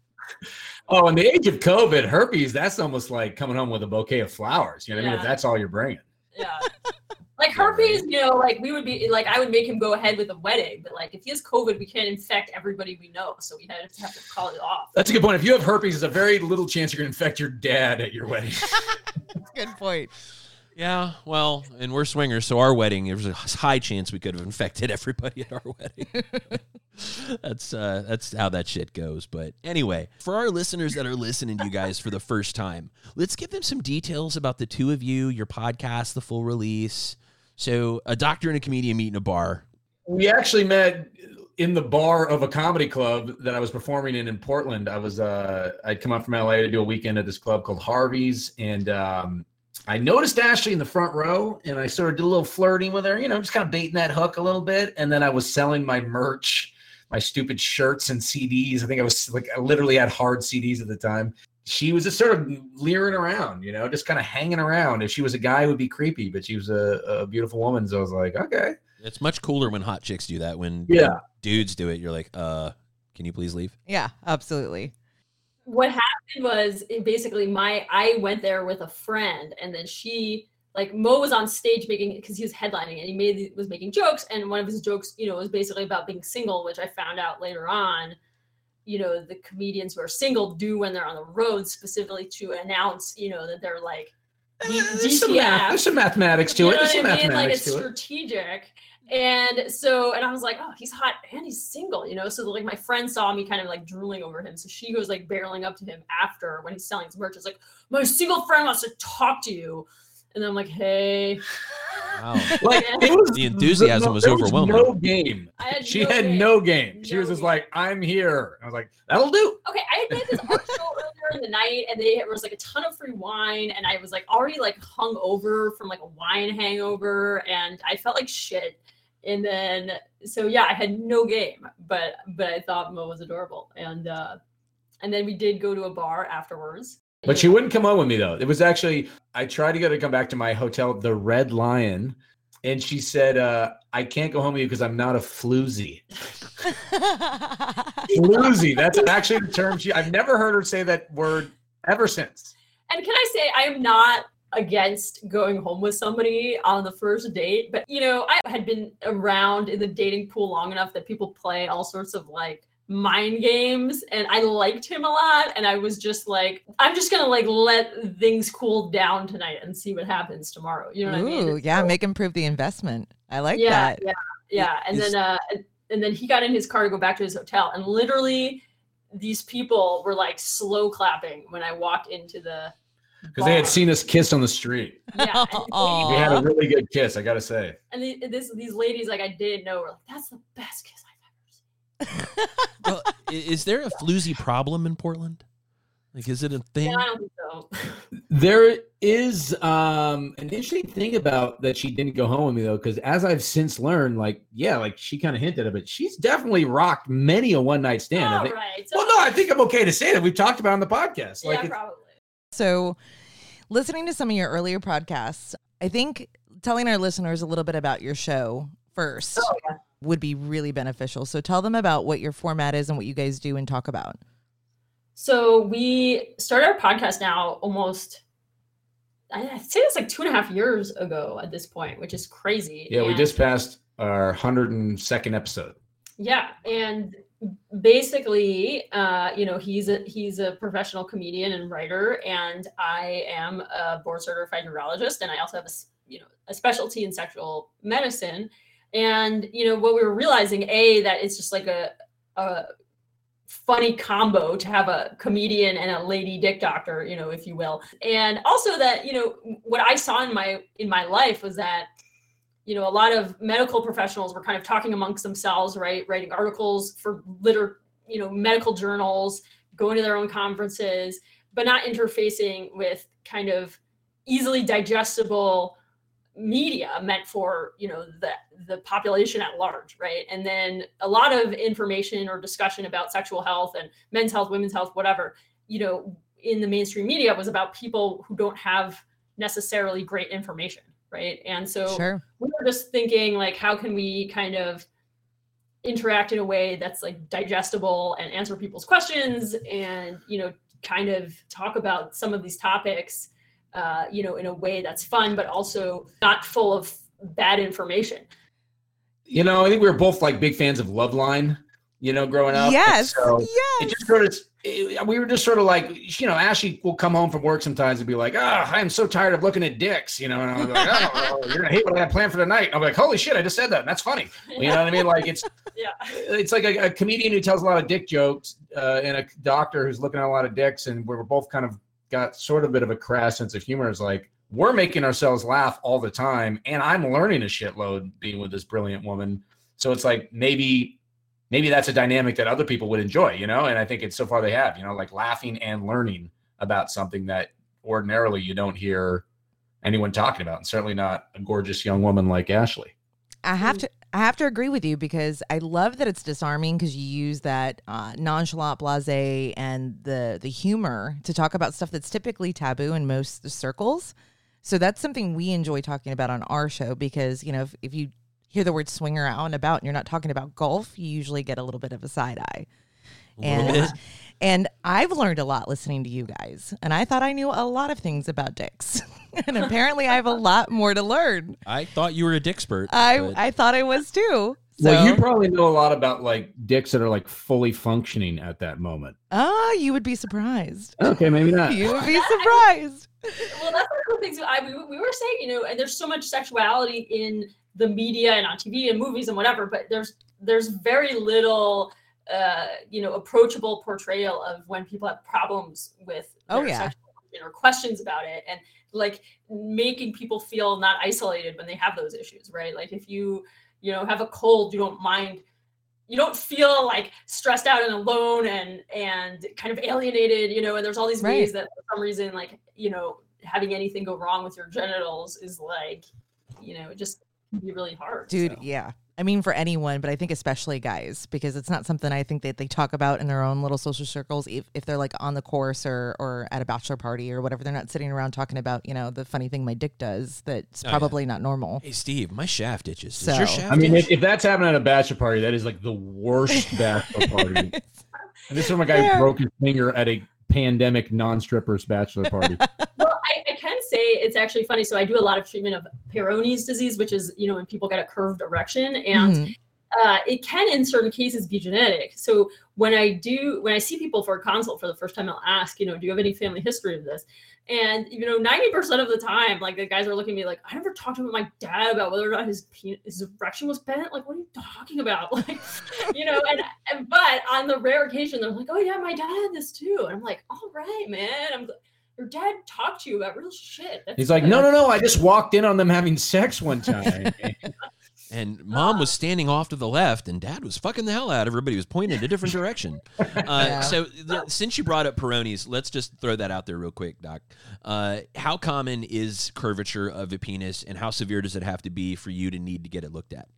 C: Oh, in the age of COVID, herpes, that's almost like coming home with a bouquet of flowers. You know what I mean? If that's all you're bringing.
D: yeah. Like like herpes, you know, like we would be like I would make him go ahead with a wedding, but like if he has COVID, we can't infect everybody we know, so we had to have to call it off.
C: That's a good point. If you have herpes, there's a very little chance you're going to infect your dad at your wedding.
A: Good point.
B: Yeah, well, and we're swingers, so our wedding there was a high chance we could have infected everybody at our wedding. that's uh, that's how that shit goes. But anyway, for our listeners that are listening to you guys for the first time, let's give them some details about the two of you, your podcast, the full release. So, a doctor and a comedian meet in a bar.
C: we actually met in the bar of a comedy club that I was performing in in Portland. I was uh I'd come up from LA to do a weekend at this club called Harvey's and um I noticed Ashley in the front row and I sort of did a little flirting with her, you know, just kind of baiting that hook a little bit. And then I was selling my merch, my stupid shirts and CDs. I think I was like, I literally had hard CDs at the time. She was just sort of leering around, you know, just kind of hanging around. If she was a guy, it would be creepy, but she was a, a beautiful woman. So I was like, okay.
B: It's much cooler when hot chicks do that. When
C: Yeah.
B: dudes do it, you're like, uh, can you please leave?
A: Yeah, absolutely.
D: what happened was basically my I went there with a friend and then she like Mo was on stage making because he was headlining and he made was making jokes and one of his jokes you know was basically about being single which I found out later on you know the comedians who are single do when they're on the road specifically to announce you know that they're like D-
C: Eh, There's some, math, there's some mathematics to
D: you
C: it.
D: know
C: There's some
D: what I mean? Like it's
C: to it.
D: strategic. And so, and I was like, oh, he's hot and he's single, you know? So like my friend saw me kind of like drooling over him. So she goes like barreling up to him after when he's selling his merch. It's like, my single friend wants to talk to you. And I'm like, hey,
B: Wow.
C: Like it was
B: The enthusiasm was
C: there
B: overwhelming.
C: no game.
D: Had
C: She
D: no
C: had
D: game.
C: no game. She
D: No
C: was just
D: game.
C: like, "I'm here." I was like, "That'll do."
D: Okay, I had made this art show earlier in the night, and they, there was like a ton of free wine, and I was like already like hung over from like a wine hangover, and I felt like shit. And then, so yeah, I had no game, but but I thought Mo was adorable, and uh and then we did go to a bar afterwards.
C: But she wouldn't come home with me though. It was actually I tried to get her to come back to my hotel, the Red Lion, and she said, uh, "I can't go home with you because I'm not a floozy." Floozy. That's actually the term she. I've never heard her say that word ever since.
D: And can I say I am not against going home with somebody on the first date, but you know, I had been around in the dating pool long enough that people play all sorts of like mind games and I liked him a lot and I was just like I'm just going to like let things cool down tonight and see what happens tomorrow. You know what I mean?
A: Ooh, yeah,
D: so-
A: make him prove the investment. I like
D: yeah,
A: that.
D: yeah, yeah. And
B: Is-
D: then uh and then he got in his car to go back to his hotel and literally these people were like slow clapping when I walked into the
C: Because they had seen us kiss on the street.
D: yeah.
C: We had a really good kiss, I gotta say.
D: And the, this, these ladies, like I didn't know, were like, "That's the best kiss I've ever seen."
B: well, is there a floozy problem in Portland? Like, is it a thing?
D: Yeah, I don't think so.
C: There is um an interesting thing about that she didn't go home with me though, because as I've since learned, like, yeah, like she kind of hinted at it, but she's definitely rocked many a one night stand. I
D: All
C: think-
D: right.
C: Well, no, I think I'm okay to say that. We've talked about it on the podcast. Like, it's-
D: probably.
A: So, listening to some of your earlier podcasts, I think telling our listeners a little bit about your show first
D: Oh, yeah.
A: Would be really beneficial. So, tell them about what your format is and what you guys do and talk about.
D: So we started our podcast now almost. I- I'd say it's like two and a half years ago at this point, which is crazy.
C: yeah, we just passed our 102nd episode.
D: Yeah, and basically, uh, you know, he's a he's a professional comedian and writer, and I am a board certified urologist, and I also have a you know a specialty in sexual medicine. And you know what we were realizing, a that it's just like a a funny combo to have a comedian and a lady dick doctor, you know, if you will, and also that you know what I saw in my in my life was that you know, a lot of medical professionals were kind of talking amongst themselves, right? Writing articles for liter, you know, medical journals, going to their own conferences, but not interfacing with kind of easily digestible media meant for, you know, the the population at large, right? And then a lot of information or discussion about sexual health and men's health, women's health, whatever, you know, in the mainstream media was about people who don't have necessarily great information, right? And so
A: Sure.
D: we were just thinking like how can we kind of interact in a way that's like digestible and answer people's questions and you know kind of talk about some of these topics uh, you know in a way that's fun but also not full of bad information.
C: You know, I think we were both like big fans of Loveline. You know, growing up. And
A: Yes.
C: so
A: yes.
C: it just sort of it- we were just sort of like you know ashley will come home from work sometimes and be like oh i'm so tired of looking at dicks you know and i'm like oh you're gonna hate what i have planned for tonight i'm like holy shit i just said that that's funny you know what i mean like it's
D: Yeah.
C: it's like a, a comedian who tells a lot of dick jokes uh, and a doctor who's looking at a lot of dicks and we're both kind of got sort of a bit of a crass sense of humor is like we're making ourselves laugh all the time and i'm learning a shitload being with this brilliant woman so it's like maybe maybe that's a dynamic that other people would enjoy, you know? And I think it's so far they have, you know, like laughing and learning about something that ordinarily you don't hear anyone talking about, and certainly not a gorgeous young woman like Ashley.
A: I have to I have to agree with you because I love that it's disarming because you use that uh, nonchalant blase and the the humor to talk about stuff that's typically taboo in most circles. So that's something we enjoy talking about on our show because you know if, if you hear the word swinger out and about and you're not talking about golf, you usually get a little bit of a side eye.
B: A
A: And. And I've learned a lot listening to you guys, and I thought I knew a lot of things about dicks, and apparently I have a lot more to learn.
B: I thought you were a dick expert.
A: I
B: but-
A: I thought I was too. So,
C: well, you probably know a lot about like dicks that are like fully functioning at that moment.
A: ah, you would be surprised.
C: Okay, maybe not.
A: You would be surprised.
D: well, that's one of the things I we, we were saying, you know, and there's so much sexuality in the media and on TV and movies and whatever, but there's there's very little uh, you know, approachable portrayal of when people have problems with
A: Oh,
D: their
A: yeah.
D: sexual or questions about it and like making people feel not isolated when they have those issues, right? Like if you, you know, have a cold, you don't mind you don't feel like stressed out and alone and and kind of alienated you know and there's all these ways that for some reason like you know having anything go wrong with your genitals is like you know just be really hard
A: Dude,
D: so.
A: yeah. I mean, for anyone, but I think especially guys, because it's not something I think that they talk about in their own little social circles. If, if they're like on the course or, or at a bachelor party or whatever, they're not sitting around talking about, you know, the funny thing my dick does that's
B: Oh, yeah.
A: probably not normal.
B: Hey Steve, my shaft itches. Does
A: So-
B: your shaft
C: I mean,
B: itch?
C: if, if that's happening at a bachelor party, that is like the worst bachelor party. And this is from a guy
A: Fair.
C: who broke his finger at a pandemic non-strippers bachelor party.
D: well I, I can say it's actually funny. So i do a lot of treatment of peyronie's disease which is you know when people get a curved erection and
A: Mhm.
D: uh, it can in certain cases be genetic. So when i do when i see people for a consult for the first time i'll ask you know do you have any family history of this? And you know 90% of the time like the guys are looking at me like i never talked to my dad about whether or not his pe- his erection was bent. Like what are you talking about? Like you know and, and but on the rare occasion they're like oh yeah my dad had this too. And i'm like all right man. I'm your dad talked to you about real shit That's
C: He's like, no, no, no. I just walked in on them having sex one time.
B: And mom was standing off to the left, and dad was fucking the hell out. of Everybody was pointing in a different direction. Uh,
A: Yeah.
B: So, th- since you brought up Peyronie's, let's just throw that out there real quick, Doc. Uh, how common is curvature of a penis, and how severe does it have to be for you to need to get it looked at?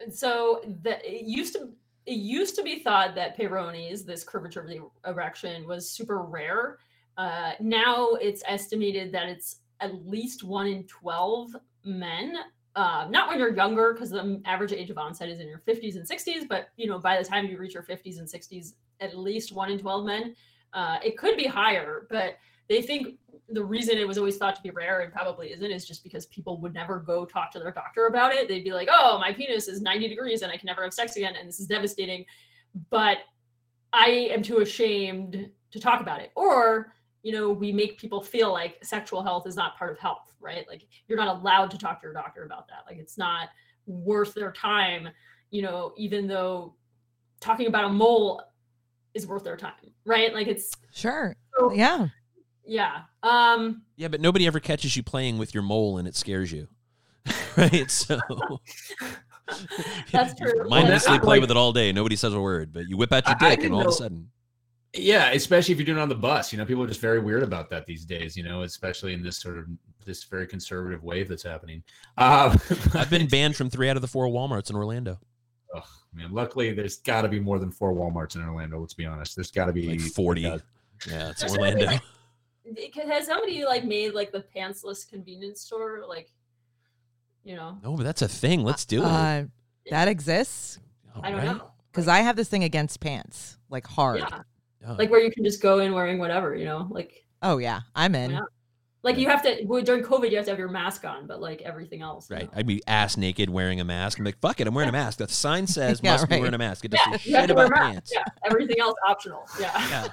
D: And so the, it used to it used to be thought that Peyronie's, this curvature of the erection, was super rare. Uh, now it's estimated that it's at least one in twelve men. Uh, not when you're younger, because the average age of onset is in your 50s and 60s. But you know, by the time you reach your 50s and 60s, at least one in 12 men. Uh, it could be higher, but they think the reason it was always thought to be rare and probably isn't is just because people would never go talk to their doctor about it. They'd be like, "Oh, my penis is 90 degrees and I can never have sex again, and this is devastating." But I am too ashamed to talk about it. Or, you know, we make people feel like sexual health is not part of health, right? Like you're not allowed to talk to your doctor about that. Like it's not worth their time, you know, even though talking about a mole is worth their time, right? Like it's
A: Sure.
D: so,
A: Yeah.
D: yeah. Um
B: Yeah, but nobody ever catches you playing with your mole, and it scares you, right? So
D: That's true.
B: Mindlessly play
C: like-
B: with it all day. Nobody says a word, but you whip out your
C: I- I
B: dick, and
C: didn't
B: all of a sudden,
C: yeah, especially if you're doing it on the bus. You know, people are just very weird about that these days. You know, especially in this sort of this very conservative wave that's happening. Uh,
B: I've been banned from three out of the four WalMarts in Orlando.
C: Ugh, man, luckily there's got to be more than four WalMarts in Orlando. Let's be honest. There's got to be
B: Like forty.
C: uh,
B: Yeah, it's Orlando.
D: somebody it- has somebody like made like the pantsless convenience store like you know
B: No, but that's a thing. Let's do it.
A: Uh, that exists
B: All
D: i don't
B: right.
D: know
A: because I have this thing against pants, like hard.
D: yeah
B: Oh.
D: like where you can just go in wearing whatever you know like
A: Oh yeah, I'm in.
D: Yeah. Like you have to during COVID, you have to have your mask on, but like everything else,
B: Right.
D: no.
B: I'd be ass naked wearing a mask. I'm like, fuck it, I'm wearing a mask. The sign says
A: Yeah,
B: must be wearing a mask. It doesn't
D: Yeah,
B: shit about pants.
D: Yeah, everything else optional. Yeah.
B: yeah,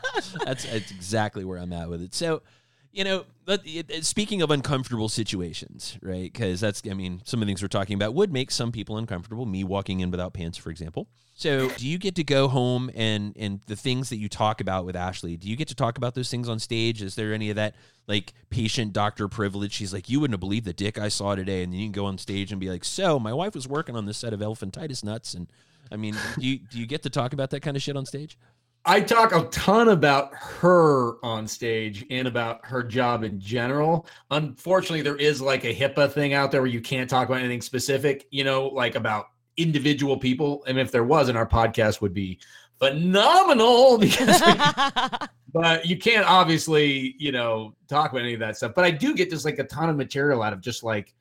B: that's that's exactly where I'm at with it. So, you know, it- uh, speaking of uncomfortable situations, right? Because that's, I mean, some of the things we're talking about would make some people uncomfortable. Me walking in without pants, for example. So, do you get to go home and and the things that you talk about with Ashley? Do you get to talk about those things on stage? Is there any of that like patient doctor privilege? She's like, you wouldn't have believed the dick I saw today, and then you can go on stage and be like, so my wife was working on this set of elephantitis nuts, and I mean, do you do you get to talk about that kind of shit on stage?
C: I talk a ton about her on stage and about her job in general. Unfortunately, there is like a HIPAA thing out there where you can't talk about anything specific, you know, like about individual people. And if there wasn't, our podcast would be phenomenal because but you can't obviously, you know, talk about any of that stuff. But I do get just like a ton of material out of just like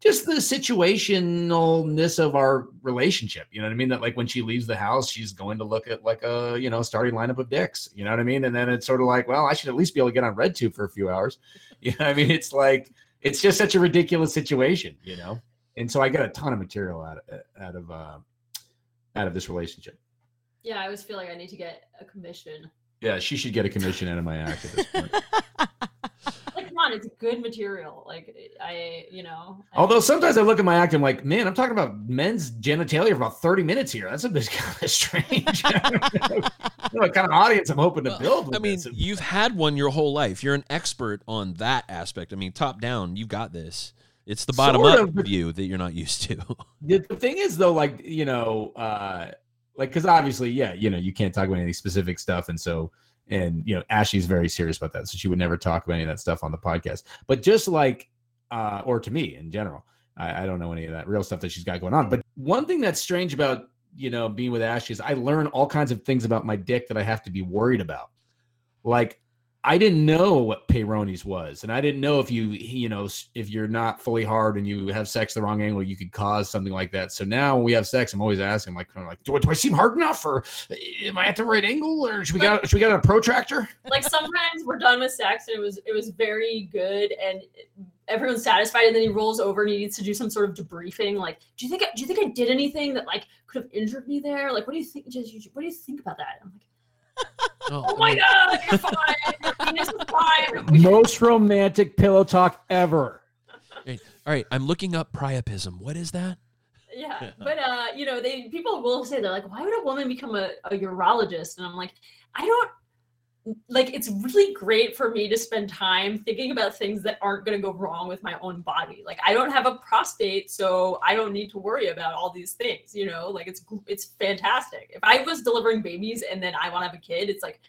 C: just the situationalness of our relationship. You know what I mean? That like when she leaves the house, she's going to look at like a you know starting lineup of dicks. You know what I mean? And then it's sort of like, well, I should at least be able to get on RedTube for a few hours. You know I mean? It's like it's just such a ridiculous situation, you know. And so I get a ton of material out of out of uh, out of this relationship.
D: Yeah, I always feel like I need to get a commission.
C: Yeah, she should get a commission out of my act at this point.
D: Like, come on, it's good material. Like, I, you know. I-
C: Although sometimes I look at my act, I'm like, man, I'm talking about men's genitalia for about 30 minutes here. That's a bit kind of strange. I don't know what kind of audience I'm hoping to
B: Well,
C: build. With
B: I mean,
C: this.
B: you've had one your whole life. You're an expert on that aspect. I mean, top down, you've got this. It's the bottom
C: Sort
B: up
C: of,
B: view that you're not used to.
C: the, the thing is though like you know uh like because obviously yeah you know you can't talk about any specific stuff and so and you know ashley's very serious about that so she would never talk about any of that stuff on the podcast. But just like uh or to me in general I, I don't know any of that real stuff that she's got going on. But one thing that's strange about you know being with ashley is i learn all kinds of things about my dick that i have to be worried about. Like I didn't know what Peyronie's was, and I didn't know if you, you know, if you're not fully hard and you have sex the wrong angle, you could cause something like that. So now when we have sex, I'm always asking, like, kind of like, do, I- do I seem hard enough, or eh, am I at the right angle, or should we got should we got a protractor?
D: like sometimes we're done with sex and it was it was very good and everyone's satisfied and then he rolls over and he needs to do some sort of debriefing like do you think I, do you think I did anything that like could have injured me there like what do you think what do you think about that I'm like oh my god you're fine your penis is fine
C: Most romantic pillow talk ever.
B: All right, I'm looking up priapism. What is that?
D: yeah but uh you know they people will say they're like why would a woman become a, a urologist and i'm like i don't like it's really great for me to spend time thinking about things that aren't going to go wrong with my own body like i don't have a prostate so i don't need to worry about all these things you know like it's it's fantastic if i was delivering babies and then i want to have a kid it's like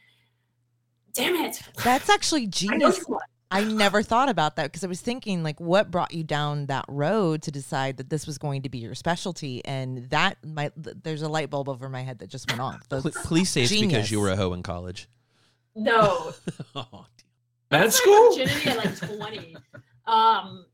D: damn it
A: That's actually genius.
D: you want-
A: I never thought about that because I was thinking, like, what brought you down that road to decide that this was going to be your specialty? And that might, th- there's a light bulb over my head that just went off.
B: Pl-
A: That's-
B: Please say it's because you were a hoe in college.
D: No
B: oh,
C: At
D: That's my
C: school,
D: virginity at like 20 um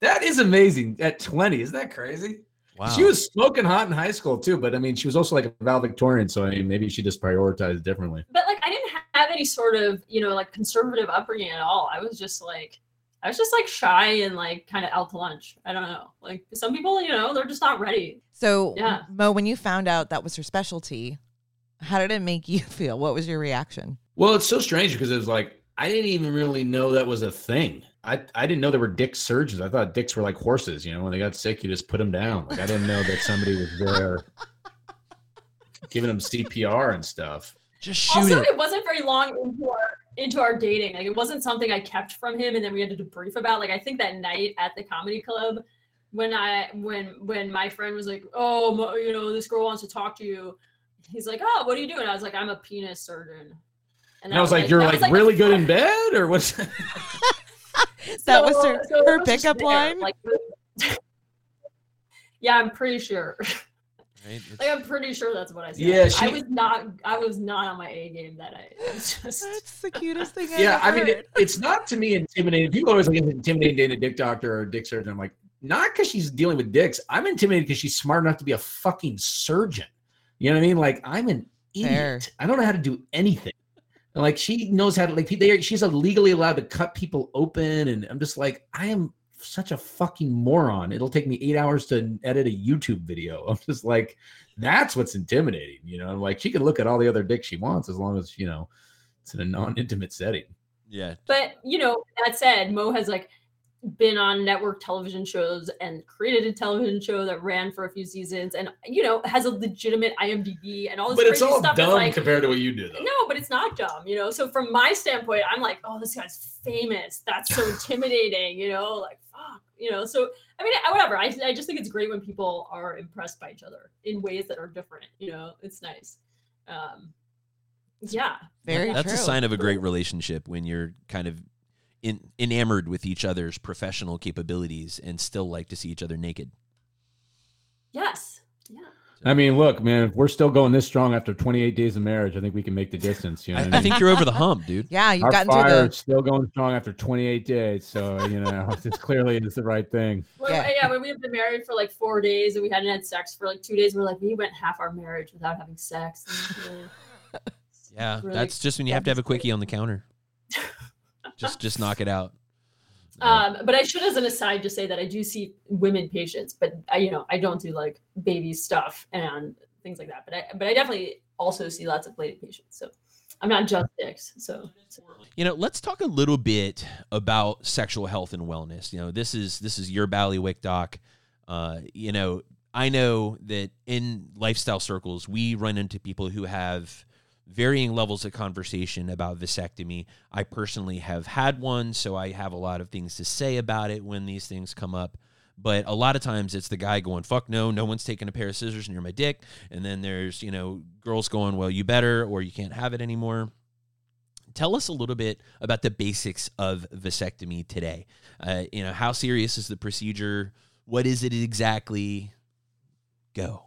C: that is amazing. At 20, isn't that crazy?
B: wow.
C: She was smoking hot in high school too, but I mean, she was also like a valedictorian, so I mean, maybe she just prioritized differently.
D: but like I didn't have any sort of you know like conservative upbringing at all. I was just like I was just like shy and like kind of out to lunch. I don't know. Like some people, you know, they're just not ready.
A: so,
D: Yeah.
A: Mo, when you found out that was her specialty, how did it make you feel? What was your reaction?
C: Well, it's so strange because it was like I didn't even really know that was a thing. I, I didn't know there were dick surgeons. I thought dicks were like horses. You know, when they got sick, you just put them down. Like I didn't know that somebody was there giving them CPR and stuff.
B: Just shoot
D: also,
B: it.
D: it wasn't very long into our into our dating. Like it wasn't something I kept from him, and then we had to debrief about. Like I think that night at the comedy club, when I when when my friend was like, "Oh, Mo- you know, this girl wants to talk to you," he's like, "Oh, what are you doing?" I was like, "I'm a penis surgeon."
C: And I was like, "You're
D: that
C: like, really good in bed, or what's?"
A: That was her-
D: so
A: her
D: was
A: pickup line?
D: Like, yeah, I'm pretty sure.
B: Right?
D: Like I'm pretty sure that's what I said.
C: Yeah,
D: I was not. I was not on my A game that night. It just.
A: That's the cutest thing I've
C: yeah, I mean,
A: heard.
C: it, it's not to me intimidating. People always like it's intimidating dating a dick doctor or a dick surgeon. I'm like, not because she's dealing with dicks. I'm intimidated because she's smart enough to be a fucking surgeon. You know what I mean? Like, I'm an idiot.
A: Fair.
C: I don't know how to do anything. And like she knows how to like they she's legally allowed to cut people open, and I'm just like I am such a fucking moron. It'll take me eight hours to edit a YouTube video. I'm just like, that's what's intimidating, you know. I'm Like she can look at all the other dick she wants as long as you know it's in a non-intimate setting.
B: Yeah.
D: But you know, that said, Mo has like been on network television shows and created a television show that ran for a few seasons and you know has a legitimate IMDb and all this.
C: But it's all
D: stuff
C: dumb
D: like,
C: compared to what you do, though.
D: No, but it's not dumb, you know. So from my standpoint, I'm like, oh, this guy's famous. That's so intimidating, you know. Like fuck, you know. So I mean, whatever. I I just think it's great when people are impressed by each other in ways that are different. You know, it's nice. Um, yeah,
A: Very
B: That's
A: true.
B: a sign of a great relationship when you're kind of in, enamored with each other's professional capabilities and still like to see each other naked.
D: yes, yeah.
C: I mean, look, man, if we're still going this strong after 28 days of marriage, I think we can make the distance. You know,
B: I, I
C: mean?
B: think you're over the hump, dude.
A: Yeah, you've
C: our
A: gotten
C: fire
A: through
C: is still going strong after 28 days. So you know, it's clearly it's the right thing.
D: Well,
A: Yeah.
D: yeah. when we had been married for like four days and we hadn't had sex for like two days, we're like, we went half our marriage without having sex.
B: Yeah,
D: Really
B: that's just when you have to have a quickie
D: devastating.
B: on the counter. Just just knock it out.
D: Um, but I should, as an aside, just say that I do see women patients, but I, you know, I don't do like baby stuff and things like that. But I, but I definitely also see lots of lady patients. So I'm not just dicks. So,
B: You know, let's talk a little bit about sexual health and wellness. You know, this is this is your Ballywick doc. Uh, you know, I know that in lifestyle circles, we run into people who have varying levels of conversation about vasectomy. I personally have had one, so I have a lot of things to say about it when these things come up. But a lot of times it's the guy going, fuck no, no one's taking a pair of scissors near my dick. And then there's, you know, girls going, well, you better, or you can't have it anymore tell us a little bit about the basics of vasectomy today. Uh, you know, how serious is the procedure? What is it exactly? Go.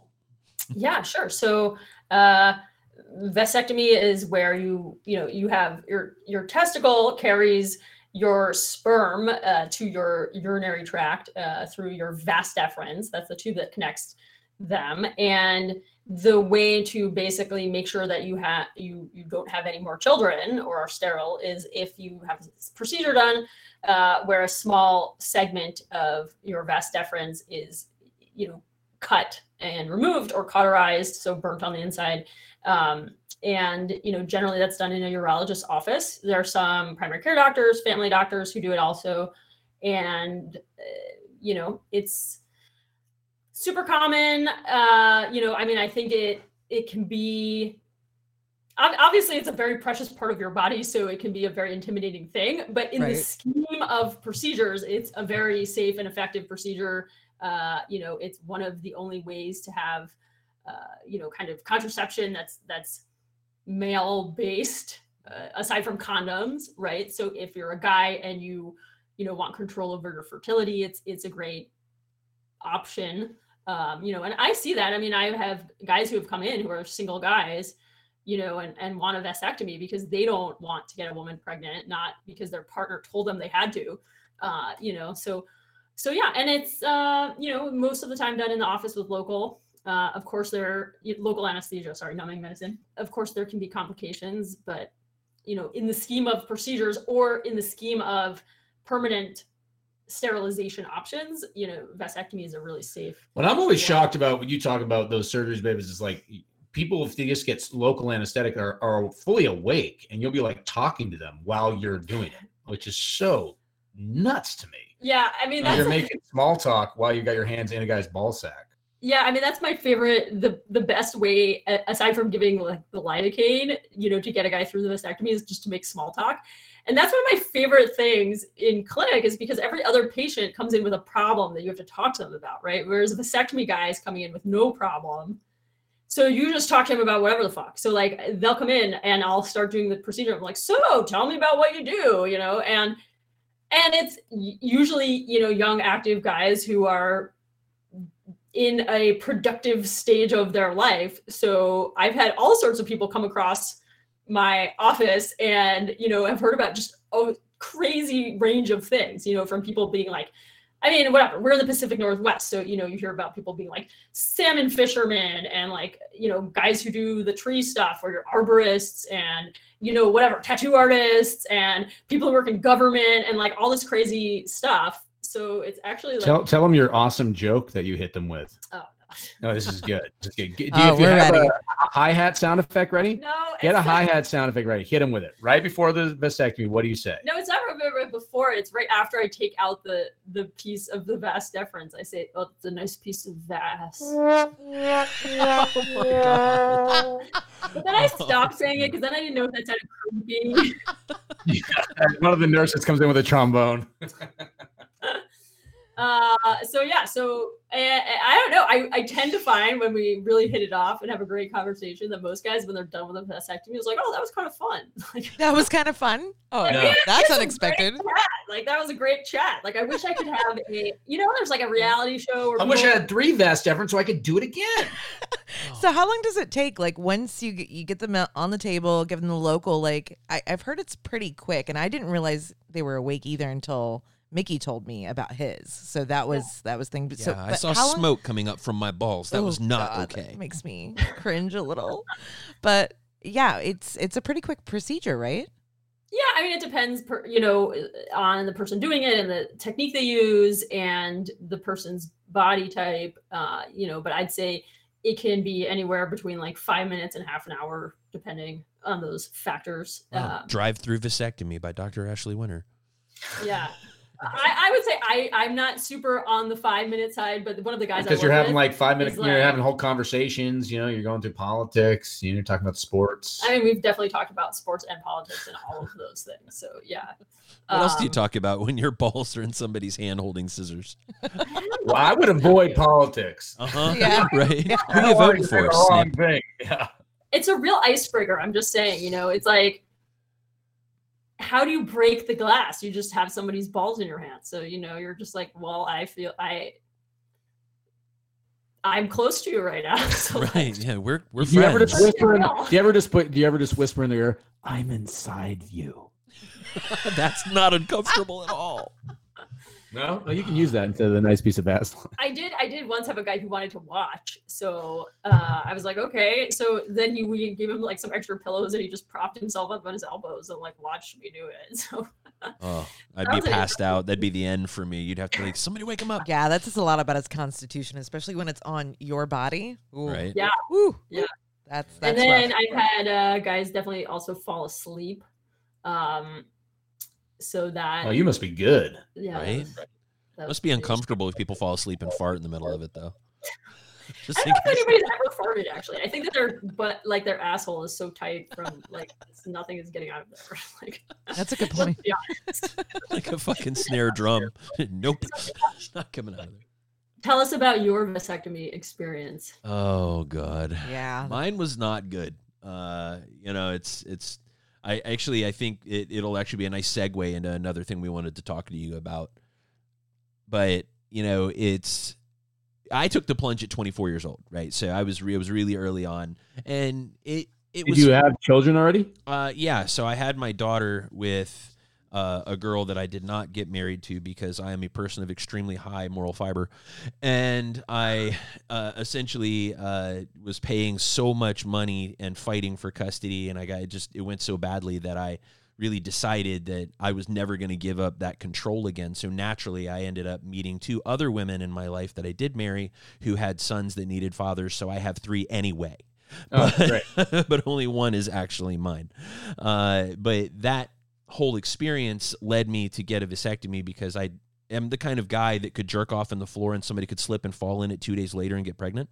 D: yeah, sure. So, uh, vasectomy is where you, you know, you have your, your testicle carries your sperm uh, to your urinary tract uh, through your vas deferens. That's the tube that connects them. And the way to basically make sure that you have you you don't have any more children or are sterile is if you have this procedure done uh, where a small segment of your vas deferens is you know cut and removed or cauterized so burnt on the inside um, and you know generally that's done in a urologist's office. There are some primary care doctors family doctors who do it also. And uh, you know it's super common. Uh you know i mean i think it it can be obviously it's a very precious part of your body so it can be a very intimidating thing. But in the scheme of procedures it's a very safe and effective procedure. Uh you know it's one of the only ways to have uh you know kind of contraception that's that's male based uh, aside from condoms right? So if you're a guy and you you know want control over your fertility it's it's a great option. Um you know and i see that. I mean i have guys who have come in who are single guys you know and and want a vasectomy because they don't want to get a woman pregnant not because their partner told them they had to uh you know so so yeah. And it's uh you know most of the time done in the office with local uh, of course there local anesthesia sorry numbing medicine of course there can be complications but you know in the scheme of procedures or in the scheme of permanent sterilization options you know vasectomy is a really safe
C: What I'm always shocked about when you talk about those surgeries, babies, is like people if they just get local anesthetic are, are fully awake, and you'll be like talking to them while you're doing it, which is so nuts to me.
D: yeah i mean that's
C: You're
D: a-
C: making small talk while you got your hands in a guy's ball sack.
D: Yeah, I mean that's my favorite. The the best way, aside from giving like the lidocaine, you know, to get a guy through the vasectomy is just to make small talk, and that's one of my favorite things in clinic is because every other patient comes in with a problem that you have to talk to them about, right? Whereas a vasectomy guy is coming in with no problem, so you just talk to him about whatever the fuck. So like they'll come in and I'll start doing the procedure. I'm like, so tell me about what you do, you know, and and it's usually you know young active guys who are in a productive stage of their life. So I've had all sorts of people come across my office and, you know, I've heard about just a crazy range of things, you know, from people being like, I mean, whatever. We're in the Pacific Northwest, so you know you hear about people being like salmon fishermen and like you know guys who do the tree stuff or your arborists and you know whatever tattoo artists and people who work in government and like all this crazy stuff. So it's actually like
C: Tell tell them your awesome joke that you hit them with.
D: oh
C: No, this is good. This is good. Do oh, you,
A: Oh,
C: if you
A: we're
C: have
A: ready.
C: a hi hat sound effect ready?
D: no,
C: Get a
D: it's
C: hi hat sound effect ready. Hit him with it right before the vasectomy. What do you say?
D: No, it's not right before. It's right after I take out the the piece of the vas deferens. I say, "Oh, it's a nice piece of vas." oh But then I oh. stopped saying it because then I didn't know if that sounded creepy.
C: One of the nurses comes in with a trombone.
D: Uh, so yeah, so I, I don't know. I, I tend to find when we really hit it off and have a great conversation that most guys, when they're done with a vasectomy, is like, "Oh, that was kind of fun." Like,
A: That was kind of fun. Oh,
C: Yeah.
D: Yeah,
A: that's unexpected.
D: Like that was a great chat. Like I wish I could have a, you know, there's like a reality show. Where
C: I wish I had three vas deferens so I could do it again.
A: So how long does it take? Like once you get, you get them on the table, give them the local. Like I, I've heard it's pretty quick, and I didn't realize they were awake either until Mickey told me about his. So that was that was thing.
B: Yeah,
A: So
B: I saw
A: how long-
B: smoke coming up from my balls. That
A: Oh,
B: was not
A: God, that
B: okay.
A: makes me cringe a little. But yeah, it's it's a pretty quick procedure, right?
D: Yeah, I mean, it depends, per, you know, on the person doing it and the technique they use and the person's body type. Uh, you know, but I'd say it can be anywhere between like five minutes and half an hour, depending on those factors.
B: Wow.
D: Um,
B: Drive through vasectomy by Dr. Ashley Winter.
D: yeah. I, I would say I, I'm not super on the five minute side, but one of the guys
C: Because you're having like five minutes,
D: is
C: you're
D: like-
C: having whole conversations, you know, you're going through politics, you know, you're talking about sports.
D: I mean, we've definitely talked about sports and politics and all of those things. So yeah.
B: What else do you
D: Um,
B: talk about when your balls are in somebody's hand holding scissors?
C: well, I would avoid politics.
B: Uh huh.
A: Yeah.
B: Right.
C: I
B: Who
C: don't
B: you voting for? Snip?
C: thing. Yeah.
D: it's a real icebreaker. I'm just saying, you know, it's like, how do you break the glass? You just have somebody's balls in your hand. So, you know, you're just like, well, I feel I, I'm close to you right now. So like,
B: Right. Yeah. We're we're
C: do you ever just whisper in,
D: real.
C: do you ever just put do you ever just whisper in their ear, I'm inside you?
B: That's not uncomfortable at all.
C: No? Well, you can use that instead of the nice piece of Vaseline.
D: I did. I did once have a guy who wanted to watch, so uh, I was like, okay. So then he we gave him like some extra pillows, and he just propped himself up on his elbows and like watched me do it. So
B: Oh, I'd be
D: was an
B: passed out. That'd be the end for me. You'd have to like somebody wake him up.
A: Yeah, that says a lot about his constitution, especially when it's on your body. Ooh.
B: Right.
D: Yeah.
A: Woo.
D: Yeah.
A: That's that's and
D: then
A: rough.
D: I've had uh, guys definitely also fall asleep. Um, so that
C: Oh, you must be good.
D: yeah, that
B: Right? Must be uncomfortable if people fall asleep and fart in the middle of it, though. Just
D: I
B: think,
D: don't know if anybody's ever farted actually. I think that their but like their asshole is so tight from like nothing is getting out of there. Like
A: That's a good point.
D: yeah.
B: like a fucking snare drum. nope, it's not coming out of there.
D: Tell us about your vasectomy experience.
B: Oh god.
A: Yeah.
B: Mine was not good. Uh, you know, it's it's. I actually I think it, it'll actually be a nice segue into another thing we wanted to talk to you about. But you know, it's. I took the plunge at 24 years old, right? So I was re- it was really early on, and it it
C: Did
B: was
C: you have children already?
B: uh, yeah. So I had my daughter with uh, a girl that I did not get married to because I am a person of extremely high moral fiber, and I uh, essentially uh, was paying so much money and fighting for custody, and I got it just it went so badly that I really decided that I was never going to give up that control again. So naturally, I ended up meeting two other women in my life that I did marry who had sons that needed fathers. So I have three anyway
C: Oh,
B: but, but only one is actually mine. Uh, but that whole experience led me to get a vasectomy because I am the kind of guy that could jerk off on the floor and somebody could slip and fall in it two days later and get pregnant.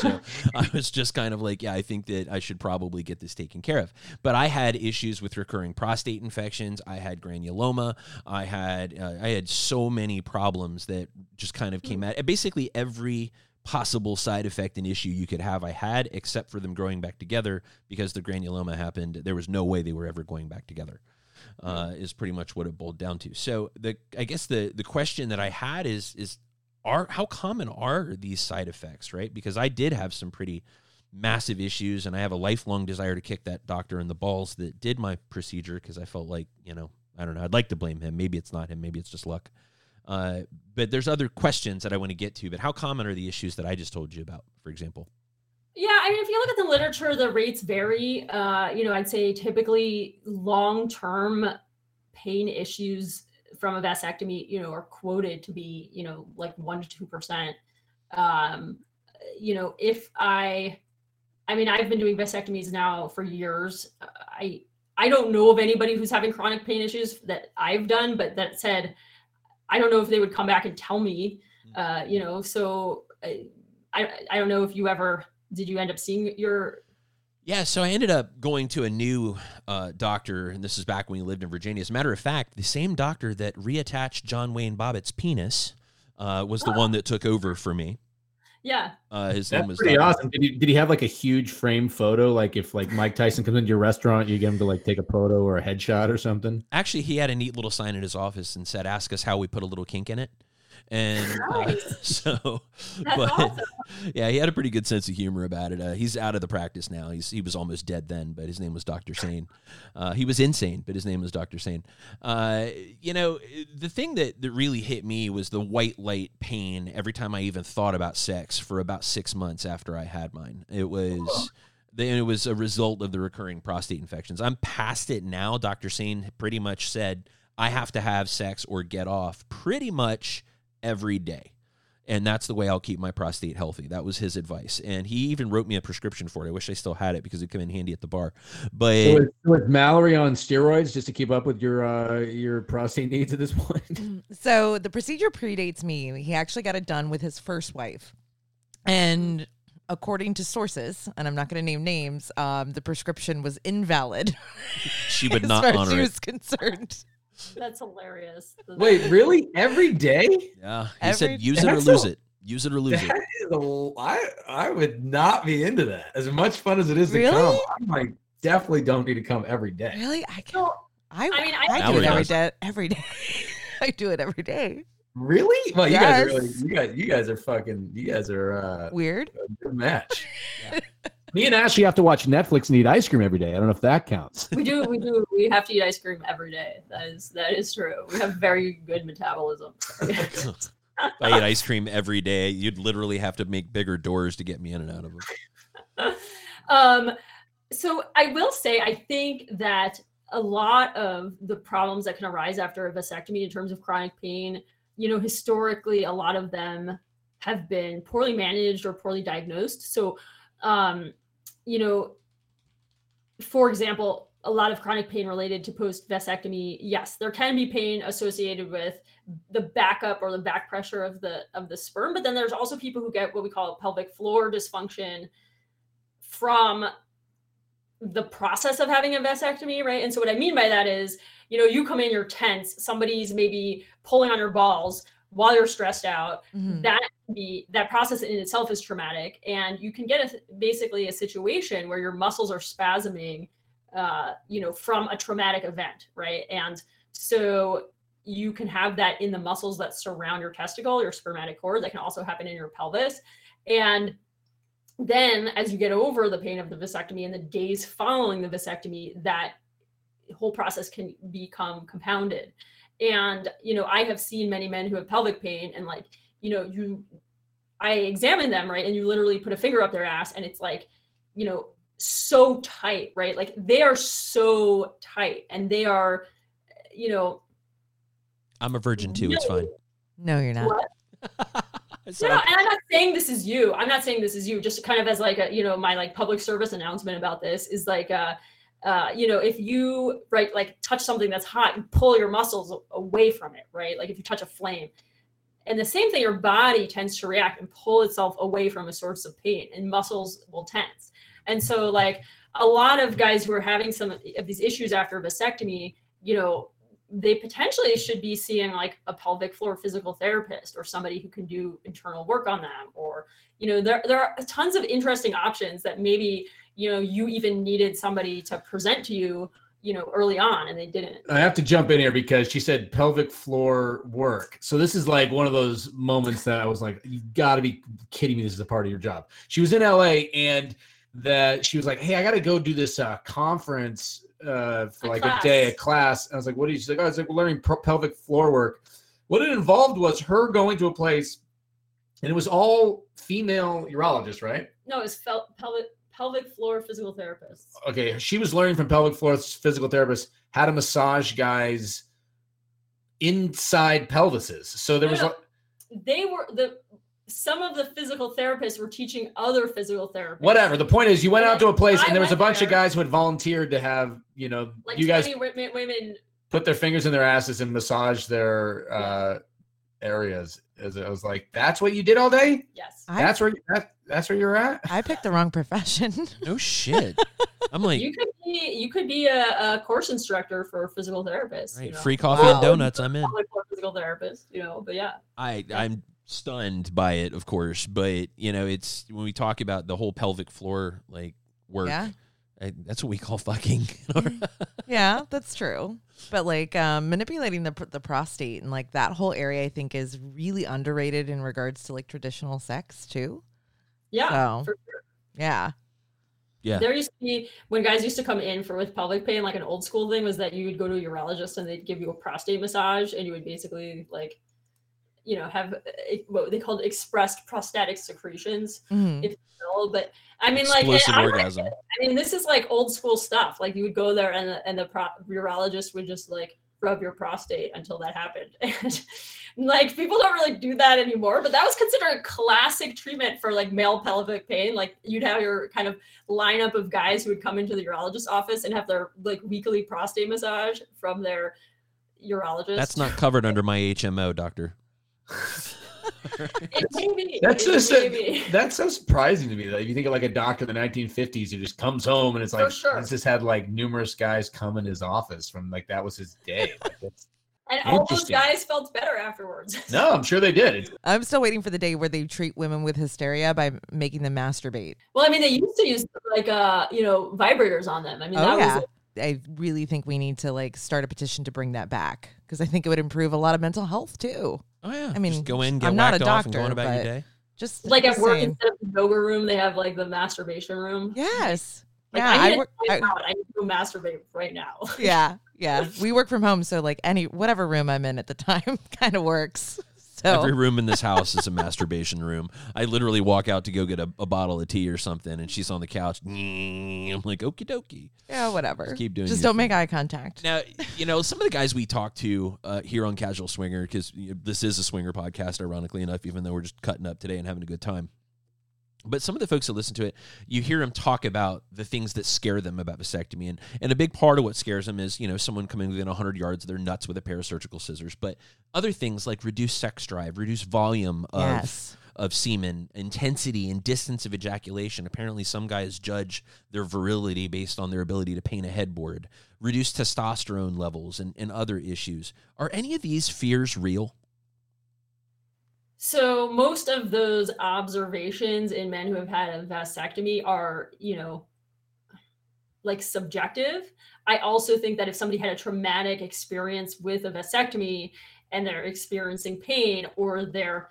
B: So I was just kind of like, yeah, I think that I should probably get this taken care of. But I had issues with recurring prostate infections. I had granuloma. I had uh, I had so many problems that just kind of came at basically every possible side effect and issue you could have. I had, except for them growing back together because the granuloma happened. There was no way they were ever going back together. Uh, is pretty much what it boiled down to. So the I guess the the question that I had is is are how common are these side effects, right? Because I did have some pretty massive issues, and I have a lifelong desire to kick that doctor in the balls that did my procedure because I felt like you know I don't know I'd like to blame him. Maybe it's not him. Maybe it's just luck. Uh, but there's other questions that I want to get to. But how common are the issues that I just told you about, for example?
D: Yeah, I mean, if you look at the literature, the rates vary. Uh, you know, I'd say typically long-term pain issues from a vasectomy, you know, are quoted to be, you know, like one to two percent. Um, you know, if I, I mean, I've been doing vasectomies now for years. I I don't know of anybody who's having chronic pain issues that I've done, but that said, I don't know if they would come back and tell me. Uh, you know, so I, I I don't know if you ever did you end up seeing your
B: Yeah, so I ended up going to a new uh, doctor, and this is back when we lived in Virginia. As a matter of fact, the same doctor that reattached John Wayne Bobbitt's penis uh, was the one that took over for me.
D: Yeah
B: Uh, his name
C: That's
B: was
C: pretty
B: Dr.
C: awesome. Did he, did he have like a huge frame photo? Like if like Mike Tyson comes into your restaurant, you get him to like take a photo or a headshot or something?
B: Actually, he had a neat little sign in his office and said, "Ask us how we put a little kink in it." And uh, so,
D: That's
B: but
D: awesome.
B: yeah, he had a pretty good sense of humor about it. Uh, he's out of the practice now. He's he was almost dead then, but his name was Doctor Sehn. Uh, he was insane, but his name was Doctor Sehn. Uh, you know, the thing that that really hit me was the white light pain every time I even thought about sex for about six months after I had mine. It was. Then it was a result of the recurring prostate infections. I'm past it now. Dr. Sehn pretty much said I have to have sex or get off pretty much every day. And that's the way I'll keep my prostate healthy. That was his advice. And he even wrote me a prescription for it. I wish I still had it because it'd come in handy at the bar. But
C: So is, so Mallory on steroids just to keep up with your uh, your prostate needs at this point?
A: So the procedure predates me. He actually got it done with his first wife. And according to sources, and I'm not going to name names, um, the prescription was invalid.
B: she would
A: as
B: not
A: far as
B: honor
A: she
B: it.
A: was concerned.
D: That's hilarious.
C: Wait, really? Every day?
B: Yeah. He
A: Every-
B: said use it or lose
C: a-
B: it. Use it or lose it.
C: That is a, I, I would not be into that. As much fun as it is to come, I'm like definitely don't need to come every day.
A: Really? I can
D: No,
A: I,
D: I mean, I-
A: I, do it every day. Every day. I do it every day.
C: Really? Well, you guys are really you guys you guys are fucking you guys are uh
A: Weird.
C: a good match. Me and Ashley have to watch Netflix and eat ice cream every day. I don't know if that counts.
D: we do, we do, we have to eat ice cream every day. That is that is true. We have very good metabolism.
B: if I eat ice cream every day, you'd literally have to make bigger doors to get me in and out of them.
D: um, so I will say, I think that a lot of the problems that can arise after a vasectomy in terms of chronic pain, you know, historically, a lot of them have been poorly managed or poorly diagnosed. So, um, you know, for example, a lot of chronic pain related to post vasectomy, yes, there can be pain associated with the backup or the back pressure of the of the sperm, but then there's also people who get what we call pelvic floor dysfunction from the process of having a vasectomy, right? And so what I mean by that is, you know, you come in, you're tense, somebody's maybe pulling on your balls while you're stressed out.
A: Mhm.
D: That can be that process in itself is traumatic, and you can get a, basically a situation where your muscles are spasming, uh, you know, from a traumatic event, right? And so you can have that in the muscles that surround your testicle, your spermatic cord. That can also happen in your pelvis, and then as you get over the pain of the vasectomy and the days following the vasectomy that whole process can become compounded and you know i have seen many men who have pelvic pain and like you know you i examine them right and you literally put a finger up their ass and it's like you know so tight right like they are so tight and they are you know
B: I'm a virgin too. It's fine.
A: No, you're not.
B: So
D: No, no, and I'm not saying this is you. I'm not saying this is you. Just kind of as like a, you know, my like public service announcement about this is like, uh, uh, you know, if you right like touch something that's hot, you pull your muscles away from it, right? Like if you touch a flame, and the same thing, your body tends to react and pull itself away from a source of pain, and muscles will tense. And so, like a lot of guys who are having some of these issues after vasectomy, you know, they potentially should be seeing like a pelvic floor physical therapist or somebody who can do internal work on them or you know there, there are tons of interesting options that maybe you know you even needed somebody to present to you you know early on and they didn't
C: I have to jump in here because she said pelvic floor work. So this is like one of those moments that I was like, you got to be kidding me. This is a part of your job. She was in LA and that she was like, hey, I got to go do this uh, conference uh, for
D: A
C: like
D: class.
C: a day, a class. I was like, what are you? She's like, oh, I was like, we're learning pro- pelvic floor work. what it involved was her going to a place, and it was all female urologists, right?
D: No, it's fel- pelvic pelvic floor physical therapists.
C: Okay, she was learning from pelvic floor physical therapists how to massage guys inside pelvises. So there
D: No,
C: was
D: no.
C: like,
D: They were the some of the physical therapists were teaching other physical therapists.
C: whatever. The point is, you went out to a place,
D: I
C: and there was a bunch of guys who had volunteered to have you know
D: Like
C: you guys
D: women, women
C: put their fingers in their asses and massage their uh areas. As I was like, that's what you did all day.
D: yes.
A: I,
C: That's where that, that's where you're at.
A: I picked the wrong profession.
B: No shit. I'm like,
D: you could be you could be a, a course instructor for physical therapists.
B: right,
D: you know?
B: free coffee
A: Wow.
B: and donuts. I'm in.
D: Physical therapist, you know, but yeah.
B: I I'm stunned by it, of course, but you know, it's when we talk about the whole pelvic floor like work.
A: Yeah.
B: I, that's what we call fucking.
A: yeah, that's true. But like um, manipulating the the prostate and like that whole area, I think is really underrated in regards to like traditional sex too.
D: Yeah.
A: So
D: for sure.
A: yeah,
B: yeah.
D: There used to be when guys used to come in for with pelvic pain, like an old school thing was that you would go to a urologist and they'd give you a prostate massage and you would basically like, you know, have uh, what they called expressed prostatic secretions.
A: Mhm.
D: If you will. But I mean, like,
B: Explosive
D: I,
B: orgasm.
D: I mean, this is like old school stuff. Like you would go there and the, and the pro- urologist would just like rub your prostate until that happened. And like people don't really do that anymore, but that was considered a classic treatment for like male pelvic pain. Like you'd have your kind of lineup of guys who would come into the urologist's office and have their like weekly prostate massage from their urologist.
B: That's not covered under my HMO, doctor.
D: It.
C: That's
D: It
C: just
D: may be.
C: that's so surprising to me. That if you think of like a doctor in the 1950s who just comes home and it's
D: For
C: like
D: sure.
C: he's just had like numerous guys come in his office from like that was his day. Like,
D: And all those guys felt better afterwards.
C: no, I'm sure they did.
A: I'm still waiting for the day where they treat women with hysteria by making them masturbate.
D: Well, I mean, they used to use like uh, you know, vibrators on them. I mean,
A: Oh,
D: that
A: yeah.
D: was
A: I really think we need to like start a petition to bring that back because I think it would improve a lot of mental health too.
B: Oh yeah.
A: I mean,
B: Just go in, get
A: I'm not
B: whacked
A: a
B: off, and go on about your day.
A: Just
D: like at work
A: saying.
D: instead of the yoga room, they have like the masturbation room.
A: Yes.
D: Like,
A: yeah,
D: I
A: I
D: need
A: work.
D: to
A: I-
D: out. I need to go masturbate right now.
A: yeah, yeah. We work from home, so like any whatever room I'm in at the time kind of works. So
B: Every room in this house is a masturbation room. I literally walk out to go get a, a bottle of tea or something, and she's on the couch. I'm like, okie dokie.
A: yeah, whatever.
B: Just keep doing
A: Just don't
B: thing.
A: make eye contact.
B: Now, you know, some of the guys we talk to uh, here on Casual Swinger, because this is a swinger podcast, ironically enough, even though we're just cutting up today and having a good time. But some of the folks that listen to it, you hear them talk about the things that scare them about vasectomy. And, and a big part of what scares them is, you know, someone coming within 100 yards of their nuts with a pair of surgical scissors. But other things like reduced sex drive, reduced volume of
A: yes.
B: of semen, intensity and distance of ejaculation. Apparently, some guys judge their virility based on their ability to paint a headboard, reduced testosterone levels, and, and other issues. Are any of these fears real?
D: So most of those observations in men who have had a vasectomy are, you know, like subjective. I also think that if somebody had a traumatic experience with a vasectomy and they're experiencing pain or they're,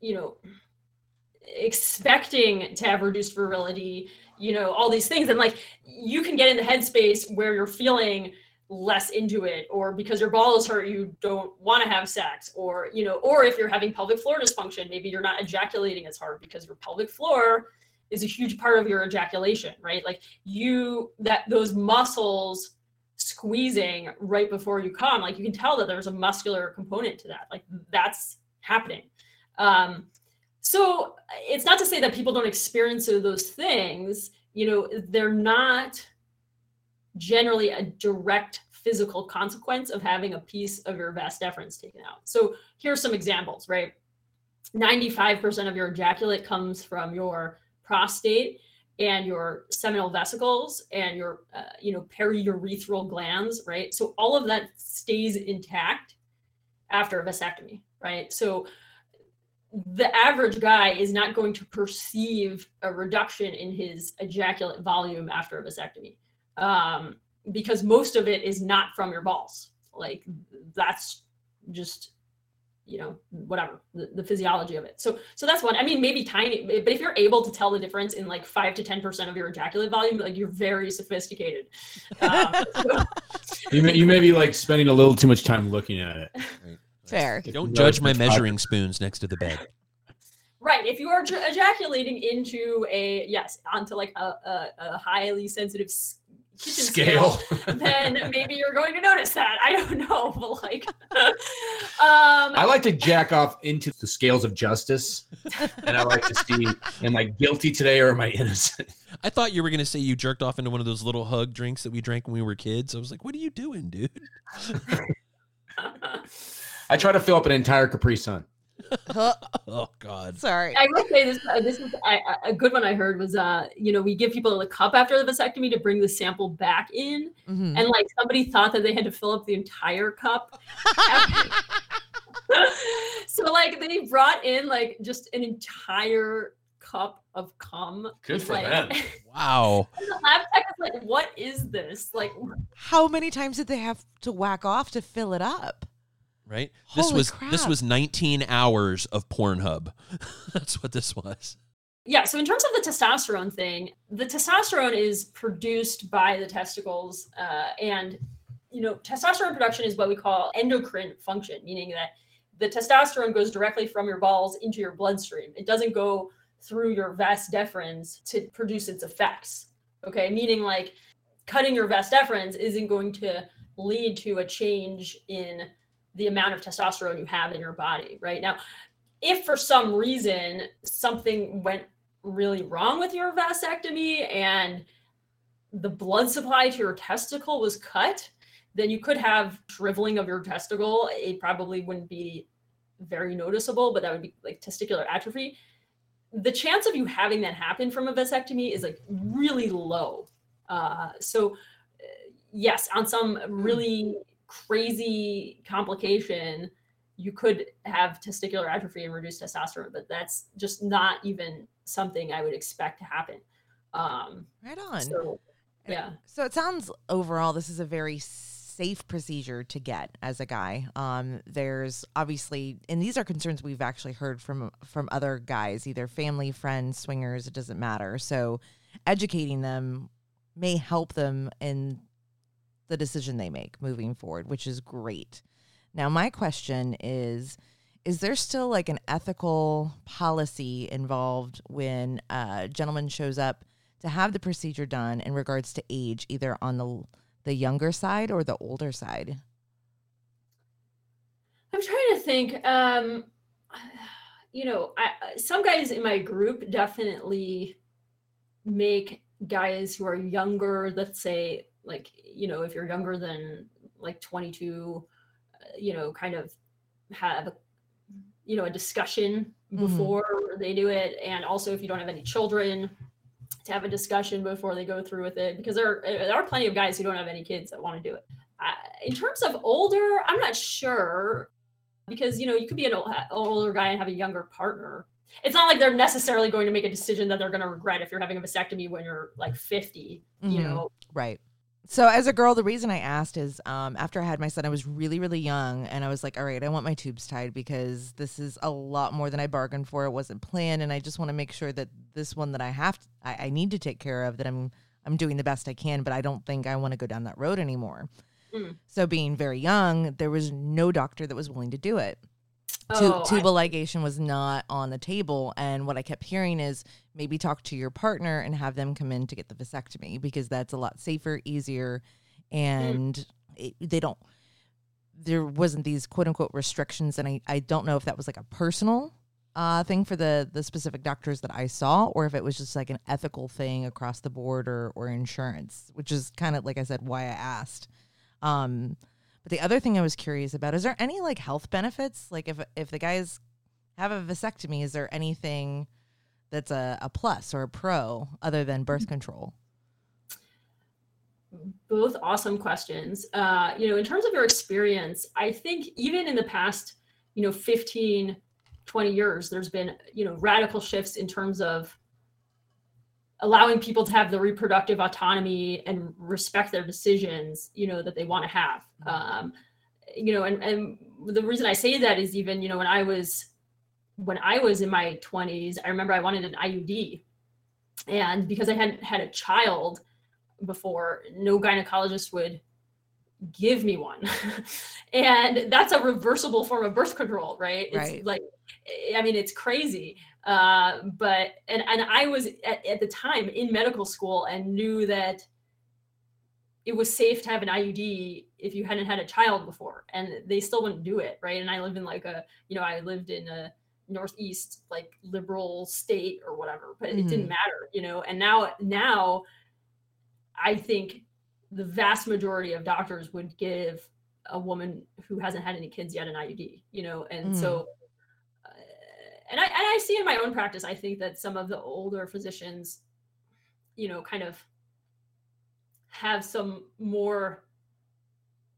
D: you know, expecting to have reduced virility, you know, all these things, and like you can get in the headspace where you're feeling less into it or because your balls hurt you don't want to have sex or you know or if you're having pelvic floor dysfunction maybe you're not ejaculating as hard because your pelvic floor is a huge part of your ejaculation right? Like you that those muscles squeezing right before you come like you can tell that there's a muscular component to that like that's happening. Um so it's not to say that people don't experience those things you know they're not generally a direct physical consequence of having a piece of your vas deferens taken out. So here's some examples, right? 95% of your ejaculate comes from your prostate and your seminal vesicles and your uh, you know periurethral glands, right? So all of that stays intact after a vasectomy, right? So the average guy is not going to perceive a reduction in his ejaculate volume after a vasectomy um, because most of it is not from your balls. Like that's just you know whatever the, the, physiology of it. So so that's one. I mean maybe tiny but if you're able to tell the difference in like 5 to 10 percent of your ejaculate volume like you're very sophisticated. Um, so.
C: you, may, you may be like spending a little too much time looking at it.
A: Fair.
B: Don't judge my measuring spoons next to the bed.
D: Right. If you are ejaculating into a yes onto like a, a, a highly sensitive kitchen scale, scale then maybe you're going to notice that. I don't know, but like, um,
C: I like to jack off into the scales of justice, and I like to see, am I guilty today or am I innocent?
B: I thought you were going to say you jerked off into one of those little hug drinks that we drank when we were kids. I was like, what are you doing, dude?
C: I try to fill up an entire Capri Sun.
B: oh God!
A: Sorry.
D: I will say this. Uh, this is I, a good one. I heard was uh, you know, we give people a cup after the vasectomy to bring the sample back in, mm-hmm. and like somebody thought that they had to fill up the entire cup. so like they brought in like just an entire cup of cum.
C: Good for
D: like,
C: them.
B: Wow.
D: the lab tech is like, what is this? Like,
A: how many times did they have to whack off to fill it up?
B: Right?
A: Holy
B: this was
A: crap.
B: this was 19 hours of Pornhub. That's what this was.
D: Yeah, so in terms of the testosterone thing, the testosterone is produced by the testicles uh, and you know, testosterone production is what we call endocrine function, meaning that the testosterone goes directly from your balls into your bloodstream. It doesn't go through your vas deferens to produce its effects. Okay, meaning like cutting your vas deferens isn't going to lead to a change in the amount of testosterone you have in your body right? Now if for some reason something went really wrong with your vasectomy and the blood supply to your testicle was cut then you could have shriveling of your testicle. It probably wouldn't be very noticeable but that would be like testicular atrophy. The chance of you having that happen from a vasectomy is like really low. Uh, so uh, yes on some really crazy complication, you could have testicular atrophy and reduced testosterone, but that's just not even something I would expect to happen. Um,
A: right on.
D: So, yeah.
A: So it sounds overall this is a very safe procedure to get as a guy. Um, there's obviously, and these are concerns we've actually heard from from other guys, either family, friends, swingers. It doesn't matter. So educating them may help them in the decision they make moving forward, which is great. Now, my question is Is there still like an ethical policy involved when a gentleman shows up to have the procedure done in regards to age, either on the the younger side or the older side?
D: I'm trying to think. Um, you know, I, some guys in my group definitely make guys who are younger, let's say like you know if you're younger than like 22 uh, you know kind of have a, you know a discussion mm-hmm. before mm-hmm. they do it and also if you don't have any children to have a discussion before they go through with it because there, uh, there are plenty of guys who don't have any kids that want to do it uh, in terms of older i'm not sure because you know you could be an older guy and have a younger partner it's not like they're necessarily going to make a decision that they're going to regret if you're having a vasectomy when you're like 50 mm-hmm. you know
A: right so as a girl, the reason I asked is um, after I had my son, I was really, really young, and I was like, "All right, I want my tubes tied because this is a lot more than I bargained for. It wasn't planned, and I just want to make sure that this one that I have, to, I, I, need to take care of, that I'm I'm doing the best I can. But I don't think I want to go down that road anymore. Mm. So being very young, there was no doctor that was willing to do it. Oh, tubal I- ligation was not on the table. And what I kept hearing is maybe talk to your partner and have them come in to get the vasectomy because that's a lot safer, easier, mm. and mm. it, they don't. There wasn't these quote unquote restrictions, and I, I don't know if that was like a personal uh, thing for the the specific doctors that I saw, or if it was just like an ethical thing across the board or or insurance, which is kind of like I said why I asked. Um, but the other thing I was curious about is there any like health benefits? Like if if the guys have a vasectomy, is there anything that's a, a plus or a pro other than birth control?
D: Both awesome questions. Uh, you know, in terms of your experience, I think even in the past, you know, 15, 20 years, there's been, you know, radical shifts in terms of allowing people to have the reproductive autonomy and respect their decisions you know that they want to have um, you know, and and the reason I say that is even you know when I was when I was in my 20s, I remember I wanted an IUD, and because I hadn't had a child before, no gynecologist would give me one. and that's a reversible form of birth control, right? It's
A: Right.
D: like I mean it's crazy. Uh, but and and I was at, at the time in medical school and knew that it was safe to have an IUD if you hadn't had a child before, and they still wouldn't do it, right? And I lived in like a, you know, I lived in a northeast like liberal state or whatever, but it didn't matter, you know. And now, now, I think the vast majority of doctors would give a woman who hasn't had any kids yet an IUD, you know, and so. And I, and I see in my own practice, I think that some of the older physicians, you know, kind of have some more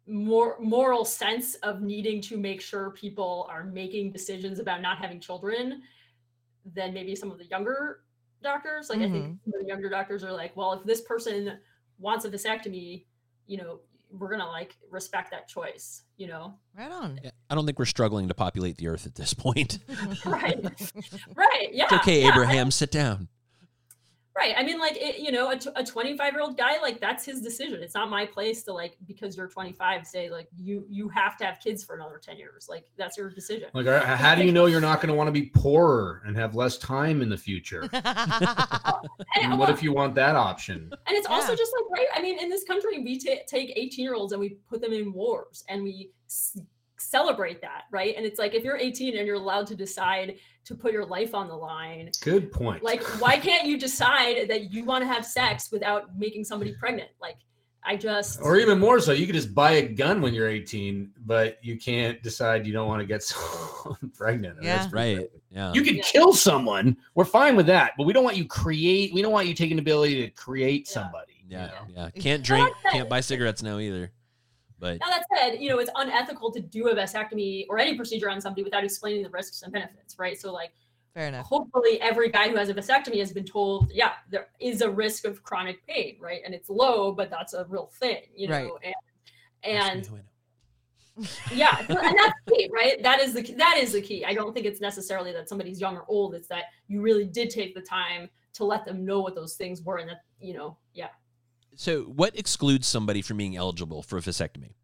D: more moral sense of needing to make sure people are making decisions about not having children than maybe some of the younger doctors. Like i think mm-hmm. some of the younger doctors are like well if this person wants a vasectomy you know we're gonna like respect that choice you know
A: Right on.
B: Yeah, I don't think we're struggling to populate the earth at this point.
D: right right yeah
B: It's okay,
D: yeah,
B: Abraham, sit down.
D: Right. I mean, like, it, you know, a 25 year old guy, like, that's his decision. It's not my place to, like, because you're 25, say, like, you you have to have kids for another 10 years. Like, that's your decision.
C: Like, uh, how do you know you're not going to want to be poorer and have less time in the future?
D: And,
C: And uh, what if you want that option?
D: and it's also just like, right. I mean, in this country, we ta- take 18 year olds and we put them in wars and we s- celebrate that. Right. And it's like, if you're 18 and you're allowed to decide to put your life on the line,
C: Good point.
D: like, why can't you decide that you want to have sex without making somebody pregnant? Like, I just.
C: or even more so, you could just buy a gun when you're 18, but you can't decide you don't want to get someone pregnant. And that's
A: Yeah.
C: pretty
B: Right. Yeah.
C: You can
D: Yeah.
C: kill someone. We're fine with that, but we don't want you create. We don't want you taking the ability to create
D: Yeah.
C: somebody. you
B: yeah.
C: know?
B: Yeah. Can't drink, can't buy cigarettes now either. But
D: Now that said, you know, it's unethical to do a vasectomy or any procedure on somebody without explaining the risks and benefits, right? So like
A: Fair enough.
D: hopefully every guy who has a vasectomy has been told, yeah, there is a risk of chronic pain, right? And it's low, but that's a real thing, you
A: Right.
D: know. And and
B: Yes, we know.
D: yeah, so- and that's key, right? That is the that is the key. I don't think it's necessarily that somebody's young or old. It's that you really did take the time to let them know what those things were, and that you know, yeah.
B: So, what excludes somebody from being eligible for a vasectomy?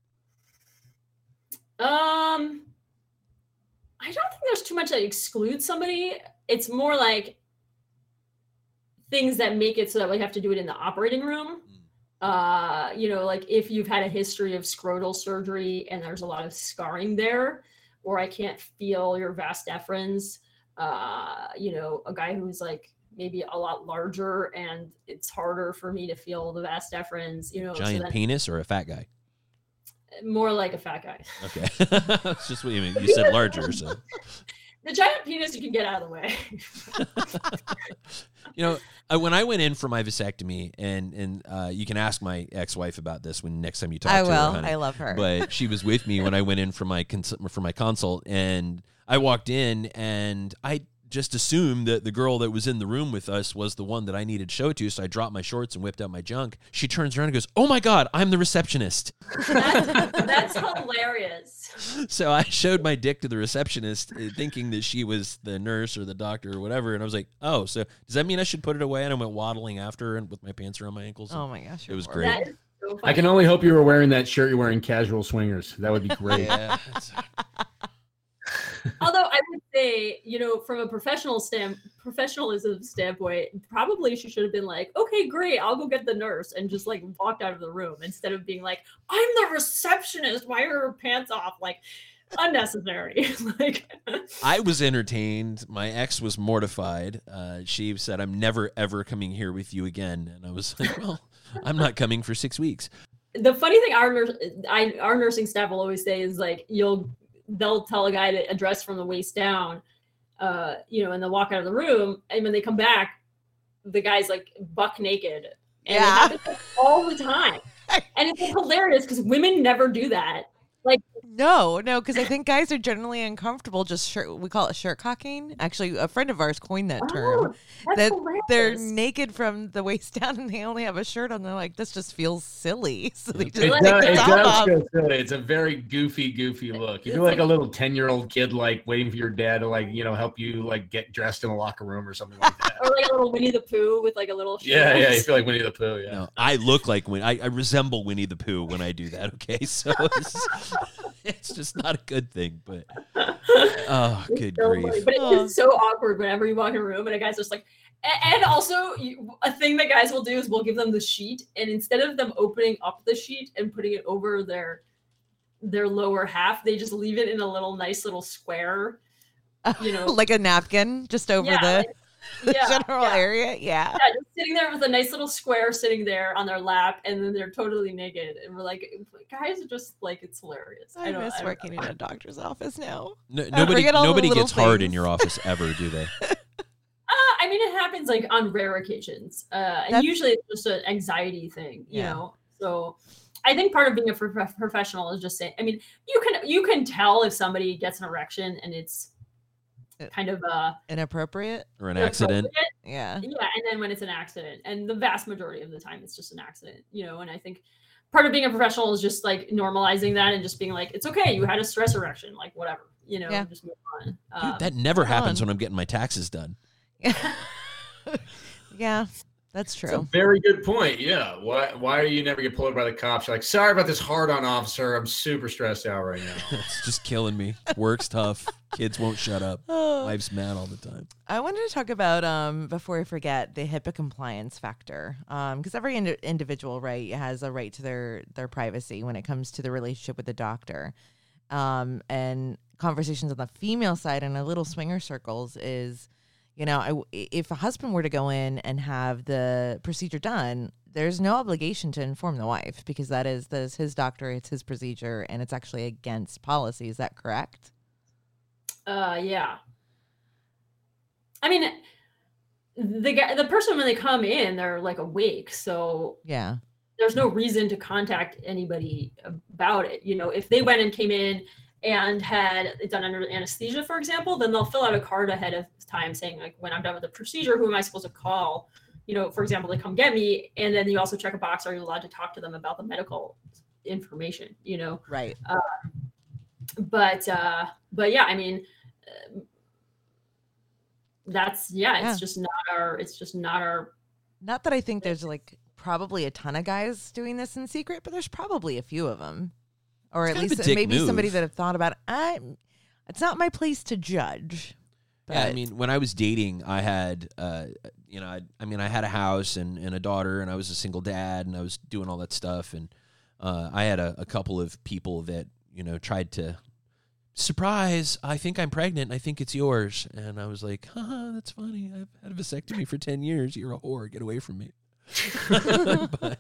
D: Um, I don't think there's too much that excludes somebody. It's more like things that make it so that we have to do it in the operating room. Uh, you know, like if you've had a history of scrotal surgery and there's a lot of scarring there, or I can't feel your vas deferens. Uh, you know, a guy who's like maybe a lot larger and it's harder for me to feel the vas deferens. You know, so
B: Giant penis or a fat guy?
D: more like a fat guy.
B: Okay. That's just what you mean. You said larger. So,
D: The giant penis you can get out of the way.
B: you know, I, when I went in for my vasectomy, and and uh, you can ask my ex wife about this when next time you talk
A: I
B: to
A: will.
B: her. honey.
A: I love her.
B: but she was with me when I went in for my cons- for my consult, and I walked in, and I just assumed that the girl that was in the room with us was the one that I needed to show to. So I dropped my shorts and whipped out my junk. She turns around and goes, "Oh my god, I'm the receptionist."
D: That's, that's hilarious.
B: So I showed my dick to the receptionist, uh, thinking that she was the nurse or the doctor or whatever, and I was like, "Oh, so does that mean I should put it away?" And I went waddling after her and with my pants around my ankles.
A: oh my gosh.
B: It was
A: you're
B: great.
D: That is so funny.
C: I can only hope you were wearing that shirt you're wearing casual swingers. That would be great.
B: yeah, it's-
D: Although I would say, you know, from a professional stand professionalism standpoint, probably she should have been like, okay, great, I'll go get the nurse and just like walked out of the room instead of being like, I'm the receptionist. Why are her pants off? Like unnecessary. like
B: I was entertained. My ex was mortified. Uh, she said, "I'm never ever coming here with you again," and I was like, "Well, I'm not coming for six weeks."
D: the funny thing our nurse, I, our nursing staff will always say is like you'll they'll tell a guy to address from the waist down uh you know and they'll walk out of the room and when they come back the guy's like buck naked. And it
A: Yeah.
D: all the time. And it's hilarious because women never do that
A: No, no, because I think guys are generally uncomfortable just shirt. We call it shirt cocking. Actually, a friend of ours coined that term.
D: Oh, that's
A: that they're naked from the waist down and they only have a shirt on. They're like, this just feels silly. So they just
C: It,
D: like
C: does, it
A: the top
C: does
A: off.
C: feel silly. It's a very goofy, goofy look. You
D: It's
C: feel like,
D: like-
C: a little ten-year-old kid, like waiting for your dad to, like, you know, help you, like, get dressed in a locker room or something like that.
D: Or like a little Winnie the Pooh with like a little
C: yeah, yeah. You feel like Winnie the Pooh. Yeah.
B: No, I look like Winnie. I, I resemble Winnie the Pooh when I do that. Okay, so it's, it's just not a good thing. But oh,
D: It's
B: good
D: so
B: grief!
D: funny. But
A: Oh.
D: it's so awkward whenever you walk in a room and a guy's just like, and also a thing that guys will do is we'll give them the sheet, and instead of them opening up the sheet and putting it over their their lower half, they just leave it in a little nice little square. You know,
A: like a napkin just over
D: yeah,
A: the
D: like- yeah,
A: general
D: yeah.
A: area. Yeah.
D: Yeah, just sitting there with a nice little square sitting there on their lap, and then they're totally naked, and we're like, guys are just like it's hilarious.
A: I,
D: don't
A: miss
D: I don't
A: working in a doctor's office now.
B: No, nobody
A: forget all the
B: nobody
A: little
B: gets hard in your office ever, do they?
D: Uh, I mean, it happens like on rare occasions, uh, and
A: That's-
D: usually it's just an anxiety thing, you
A: Yeah.
D: know. So, I think part of being a prof- professional is just saying. I mean, you can you can tell if somebody gets an erection and it's kind of uh
A: Inappropriate.
B: Or an accident?
A: Yeah.
D: Yeah, and then when it's an accident, and the vast majority of the time it's just an accident, you know. And I think part of being a professional is just like normalizing that and just being like, it's okay, you had a stress erection, like whatever, you know,
A: Yeah.
D: just move on.
B: Dude,
D: Um,
B: that never happens
A: on.
B: when I'm getting my taxes done.
A: yeah. That's
C: That's a
A: true.
C: very good point. Yeah. Why why do you never get pulled over by the cops? You're like, sorry about this hard on officer. I'm super stressed out right now.
B: It's just killing me. Work's tough. Kids won't shut up.
A: Oh.
B: Wife's mad all the time.
A: I wanted to talk about um before I forget the HIPAA compliance factor um because every indi- individual right has a right to their their privacy when it comes to the relationship with the doctor, um and conversations on the female side in a little swinger circles is, you know, I if a husband were to go in and have the procedure done, there's no obligation to inform the wife because that is that is his doctor, it's his procedure, and it's actually against policy. Is that correct?
D: Uh, yeah. I mean, the guy, the person when they come in, they're like awake, so
A: Yeah.
D: there's no reason to contact anybody about it. You know, if they went and came in and had done under anesthesia, for example, then they'll fill out a card ahead of time saying like, when I'm done with the procedure, who am I supposed to call? You know, for example, to come get me, and then you also check a box: Are you allowed to talk to them about the medical information? You know,
A: Right.
D: but uh but yeah i mean uh, that's yeah it's
A: Yeah.
D: just not our it's just not our
A: Not that I think there's like probably a ton of guys doing this in secret, but there's probably a few of them, or
B: It's
A: at
B: kind of a
A: least
B: dick
A: maybe somebody that have thought about it. I, it's not my place to judge.
B: Yeah, I mean, when I was dating, I had, uh, you know, I, I mean, I had a house and, and a daughter, and I was a single dad, and I was doing all that stuff, and uh, I had a, a couple of people that you know tried to surprise. I think I'm pregnant. I think it's yours, and I was like, haha, that's funny. I've had a vasectomy for ten years. You're a whore. Get away from me. but,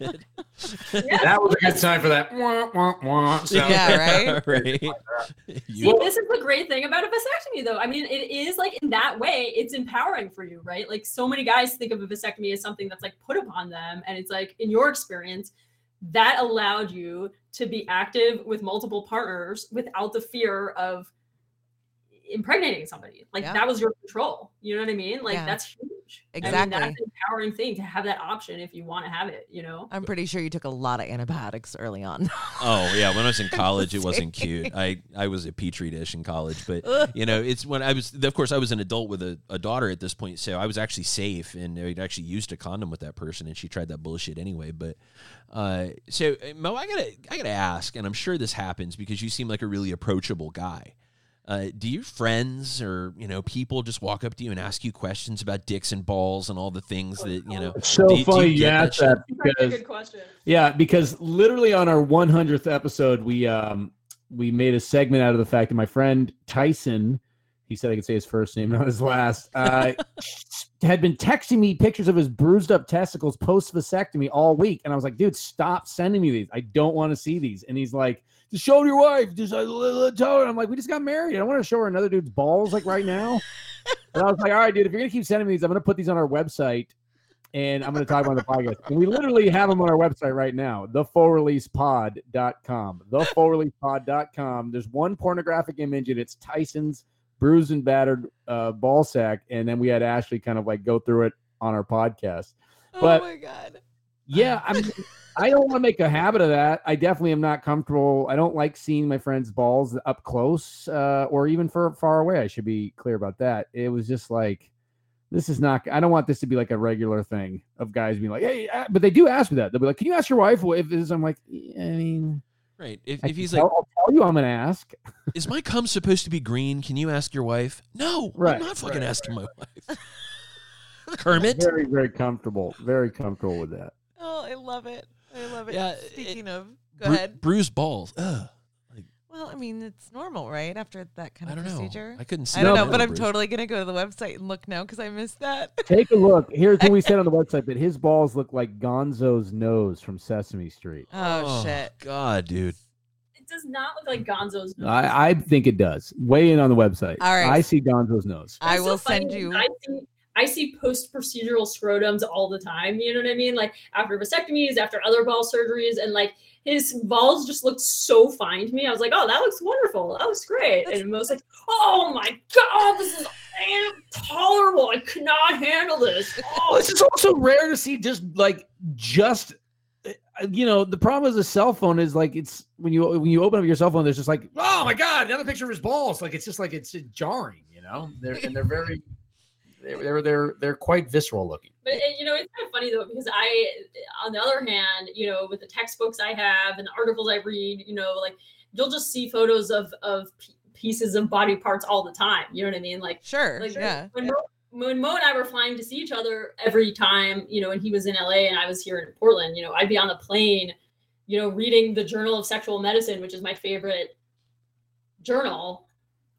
C: that was a good time for that. Wah, wah, wah sound.
A: Yeah, right?
B: right.
D: See,
B: You-
D: this is the great thing about a vasectomy though i mean it is like in that way it's empowering for you right like so many guys think of a vasectomy as something that's like put upon them and it's like in your experience that allowed you to be active with multiple partners without the fear of impregnating somebody like
A: Yeah.
D: that was your control you know what i mean like
A: Yeah.
D: that's huge I mean,
A: Exactly.
D: that's an empowering thing to have that option if you want to have it you know
A: I'm pretty sure you took a lot of antibiotics early on.
B: Oh yeah, when I was in college, it wasn't cute. I I was a petri dish in college, but you know, it's when I was. Of course, I was an adult with a, a daughter at this point, so I was actually safe, and I'd actually used a condom with that person, and she tried that bullshit anyway. But uh, so uh, Mo, I gotta I gotta ask, and I'm sure this happens because you seem like a really approachable guy. Uh, do your friends or you know people just walk up to you and ask you questions about dicks and balls and all the things that you know?
C: It's so
B: Do you- do
C: funny
B: you
C: you
B: get that
C: that
D: That's a
C: because
D: good question
C: Yeah, because literally on our 100th episode, we um we made a segment out of the fact that my friend Tyson, he said I could say his first name, not his last, uh, had been texting me pictures of his bruised up testicles post vasectomy all week, and I was like, dude, stop sending me these. I don't want to see these. And he's like, just show your wife. Just uh, tell her. I'm like, we just got married. I don't want to show her another dude's balls like right now. and I was like, all right, dude, if you're gonna keep sending me these, I'm gonna put these on our website and I'm going to talk about the podcast. And we literally have them on our website right now, thefullreleasepod.com. Thefullreleasepod.com. There's one pornographic image, and it's Tyson's bruised and battered uh, ball sack. And then we had Ashley kind of like go through it on our podcast. But
A: oh my god.
C: Yeah, I'm. I don't want to make a habit of that. I definitely am not comfortable. I don't like seeing my friends' balls up close, uh, or even for far away. I should be clear about that. It was just like, this is not. I don't want this to be like a regular thing of guys being like, hey, uh," but they do ask me that. They'll be like, can you ask your wife if this? I'm like, I mean,
B: Right. If, if he's
C: tell,
B: like,
C: I'll tell you, I'm gonna ask.
B: is my cum supposed to be green? Can you ask your wife? No,
C: Right,
B: I'm not fucking
C: right,
B: asking my wife. Kermit?
C: Very, very comfortable. Very comfortable with that.
A: Oh, I love it. I love it.
B: Yeah, it-
A: Speaking of, go
B: Bru-
A: ahead.
B: bruised balls. Ugh.
A: Well, I mean, it's normal, right? After that kind
B: I
A: of
B: don't know.
A: procedure.
B: I couldn't see.
A: I don't know, but I'm
B: bruise.
A: totally gonna go to the website and look now because I missed that.
C: Take a look. Here's what we said on the website that his balls look like Gonzo's nose from Sesame Street.
A: Oh, oh, shit!
B: God, dude.
D: It does not look like Gonzo's. nose.
C: I, I think it does. Weigh in on the website.
A: All right.
C: I see Gonzo's nose.
A: I
D: It's so
A: will
D: funny
A: send you.
D: I see, I see post procedural scrotums all the time. You know what I mean? Like after vasectomies, after other ball surgeries, and like his balls just looked so fine to me. I was like, oh, that looks wonderful. That looks great. And Mo was like, oh my god, this is intolerable. I cannot handle this.
C: Oh, it's just also rare to see just like just uh, you know the problem with a cell phone is like it's when you when you open up your cell phone there's just like oh my god another picture of his balls like it's just like it's jarring you know they're and they're very they're they're they're, they're quite visceral looking
D: But you know, it's kind of funny though because I, on the other hand, you know, with the textbooks I have and the articles I read, you know, like you'll just see photos of of pieces of body parts all the time. You know what I mean? Like,
A: Sure.
D: like
A: yeah.
D: when Mo, when Mo and I were flying to see each other every time, you know, and he was in LA and I was here in Portland, you know, I'd be on the plane, you know, reading the Journal of Sexual Medicine, which is my favorite journal.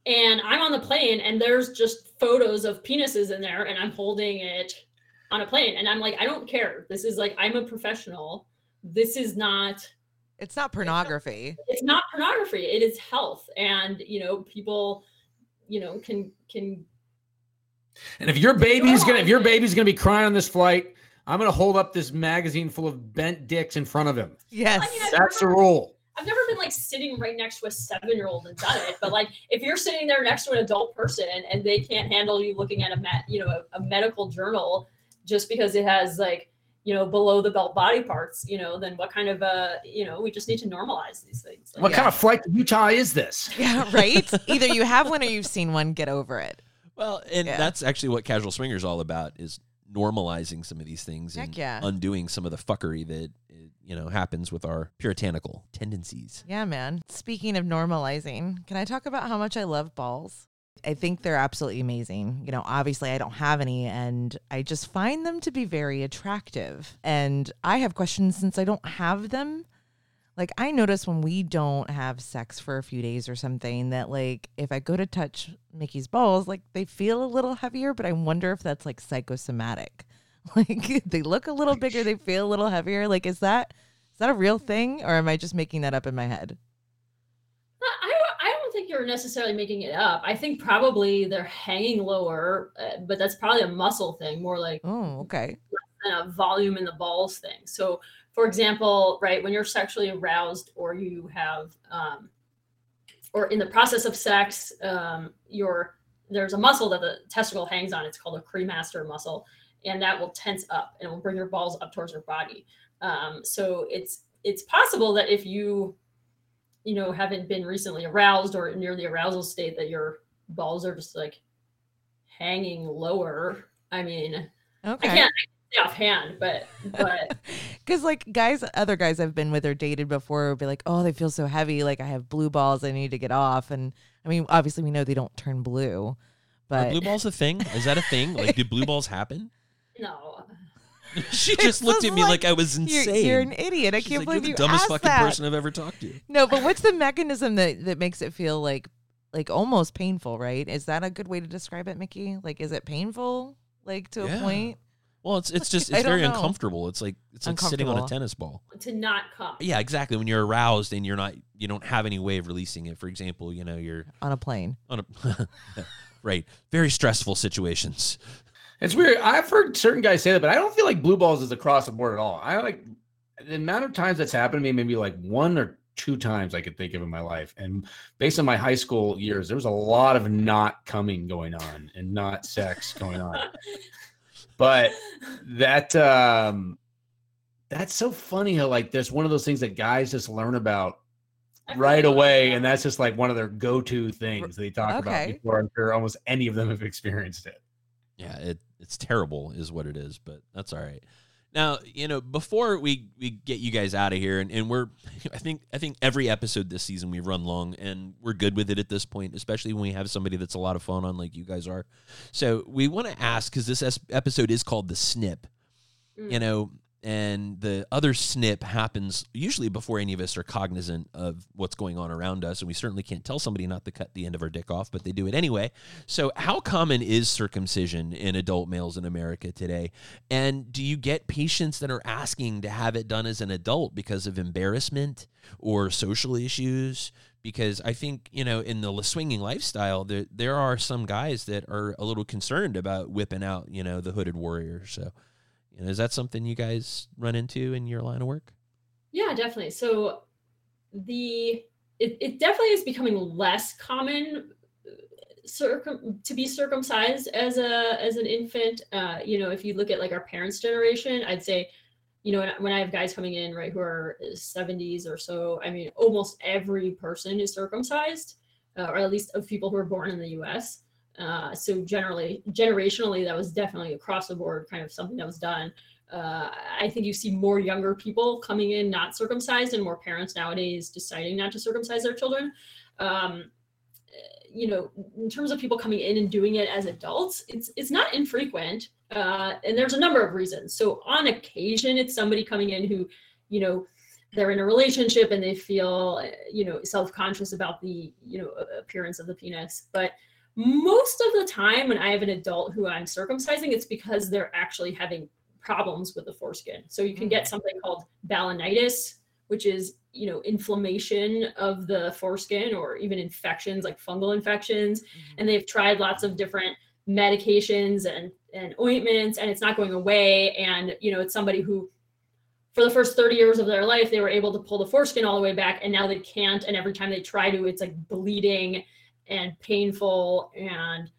D: And I'm on the plane and there's just photos of penises in there and I'm holding it on a plane. And I'm like, I don't care. This is like, I'm a professional. This is not
A: It's not pornography.
D: it's not pornography it is health and you know people you know can can
C: and if your baby's gonna if your baby's gonna be crying on this flight i'm gonna hold up this magazine full of bent dicks in front of him
A: Yes.
D: I mean,
C: that's the rule
D: I've never been like sitting right next to a seven year old and done it, but like if you're sitting there next to an adult person and they can't handle you looking at a met, you know, a, a medical journal just because it has like, you know, below the belt body parts, you know, then what kind of uh, you know, we just need to normalize these things. Like,
C: what kind of flight to utah is this
A: yeah. Right. Either you have one or you've seen one. Get over it.
B: Well, and
A: Yeah.
B: that's actually what Casual Swinger is all about is normalizing some of these things
A: Heck
B: and
A: yeah.
B: undoing some of the fuckery that you know happens with our puritanical tendencies.
A: Yeah, man. Speaking of normalizing, can I talk about how much I love balls? I think they're absolutely amazing. You know, obviously I don't have any and I just find them to be very attractive. And I have questions since I don't have them. Like I notice when we don't have sex for a few days or something that like if I go to touch Mickey's balls, like they feel a little heavier, but I wonder if that's like psychosomatic. Like they look a little bigger, they feel a little heavier. Like is that is that a real thing or am I just making that up in my head?
D: I don't, I don't think you're necessarily making it up. I think probably they're hanging lower, uh, but that's probably a muscle thing, more like
A: Oh, okay.
D: than a volume in the balls thing. So, for example, right when you're sexually aroused or you have, um, or in the process of sex, um, your there's a muscle that the testicle hangs on. It's called a cremaster muscle, and that will tense up and it will bring your balls up towards your body. Um, so it's it's possible that if you you know haven't been recently aroused or near the arousal state that your balls are just like hanging lower i mean
A: Okay.
D: i can't say offhand but but
A: Because like guys, other guys I've been with or dated before would be like, "Oh, they feel so heavy. Like I have blue balls. I need to get off." And I mean, obviously we know they don't turn blue,
B: Are
A: but
B: blue balls a thing? Is that a thing? Like, do blue balls happen?
D: No
B: she just looked at me like, I was
A: you're,
B: insane.
A: you're an idiot. I
B: She's
A: can't
B: like,
A: believe
B: you're
A: you
B: the dumbest
A: asked
B: fucking
A: that.
B: person I've ever talked to.
A: No, but what's the mechanism that that makes it feel like like almost painful? Right? Is that a good way to describe it, Mickey? Like, is it painful? Like to
B: Yeah.
A: a point?
B: Well, it's it's just it's very
A: know.
B: uncomfortable. It's like it's like sitting on a tennis ball.
D: to not come
B: Yeah, exactly. When you're aroused and you're not, you don't have any way of releasing it. For example, you know, you're
A: On a plane.
B: on a right, very stressful situations.
C: It's weird. I've heard certain guys say that, but I don't feel like blue balls is across the board at all. I like the amount of times that's happened to me, maybe like one or two times I could think of in my life. And based on my high school years, there was a lot of not coming going on and not sex going on. but that um that's so funny how like there's one of those things that guys just learn about right away, and that's just like one of their go-to things they talk
E: Okay.
C: about before I'm sure almost any of them have experienced it.
B: Yeah, it it's terrible is what it is, but that's all right. Now, you know, before we we get you guys out of here and, and we're I think I think every episode this season we've run long and we're good with it at this point, especially when we have somebody that's a lot of fun on like you guys are. So, we want to ask cuz this episode is called the snip.
D: Mm.
B: You know, and the other snip happens usually before any of us are cognizant of what's going on around us and we certainly can't tell somebody not to cut the end of our dick off but they do it anyway. So how common is circumcision in adult males in america today? And do you get patients that are asking to have it done as an adult because of embarrassment or social issues? Because I think you know in the swinging lifestyle there there are some guys that are a little concerned about whipping out you know the hooded warrior. So, you know, is that something you guys run into in your line of work?
D: Yeah, definitely. So the it, it definitely is becoming less common uh, circum to be circumcised as a as an infant. Uh, you know, if you look at like our parents' generation, I'd say, you know, when, I have guys coming in right who are 70s or so, I mean, almost every person is circumcised, uh, or at least of people who are born in the U.S. Uh, so generally, generationally, that was definitely across the board kind of something that was done uh, I think you see more younger people coming in not circumcised and more parents nowadays deciding not to circumcise their children. Um, you know, in terms of people coming in and doing it as adults, it's it's not infrequent, uh, and there's a number of reasons. So on occasion, it's somebody coming in who, you know, they're in a relationship and they feel, you know, self-conscious about the, you know, appearance of the penis, but most of the time when I have an adult who I'm circumcising, it's because they're actually having problems with the foreskin. So you can get mm. something called balanitis, which is you know inflammation of the foreskin or even infections like fungal infections. Mm-hmm. And they've tried lots of different medications and and ointments, and it's not going away. And you know it's somebody who for the first 30 years of their life they were able to pull the foreskin all the way back and now they can't and every time they try to it's like bleeding and painful and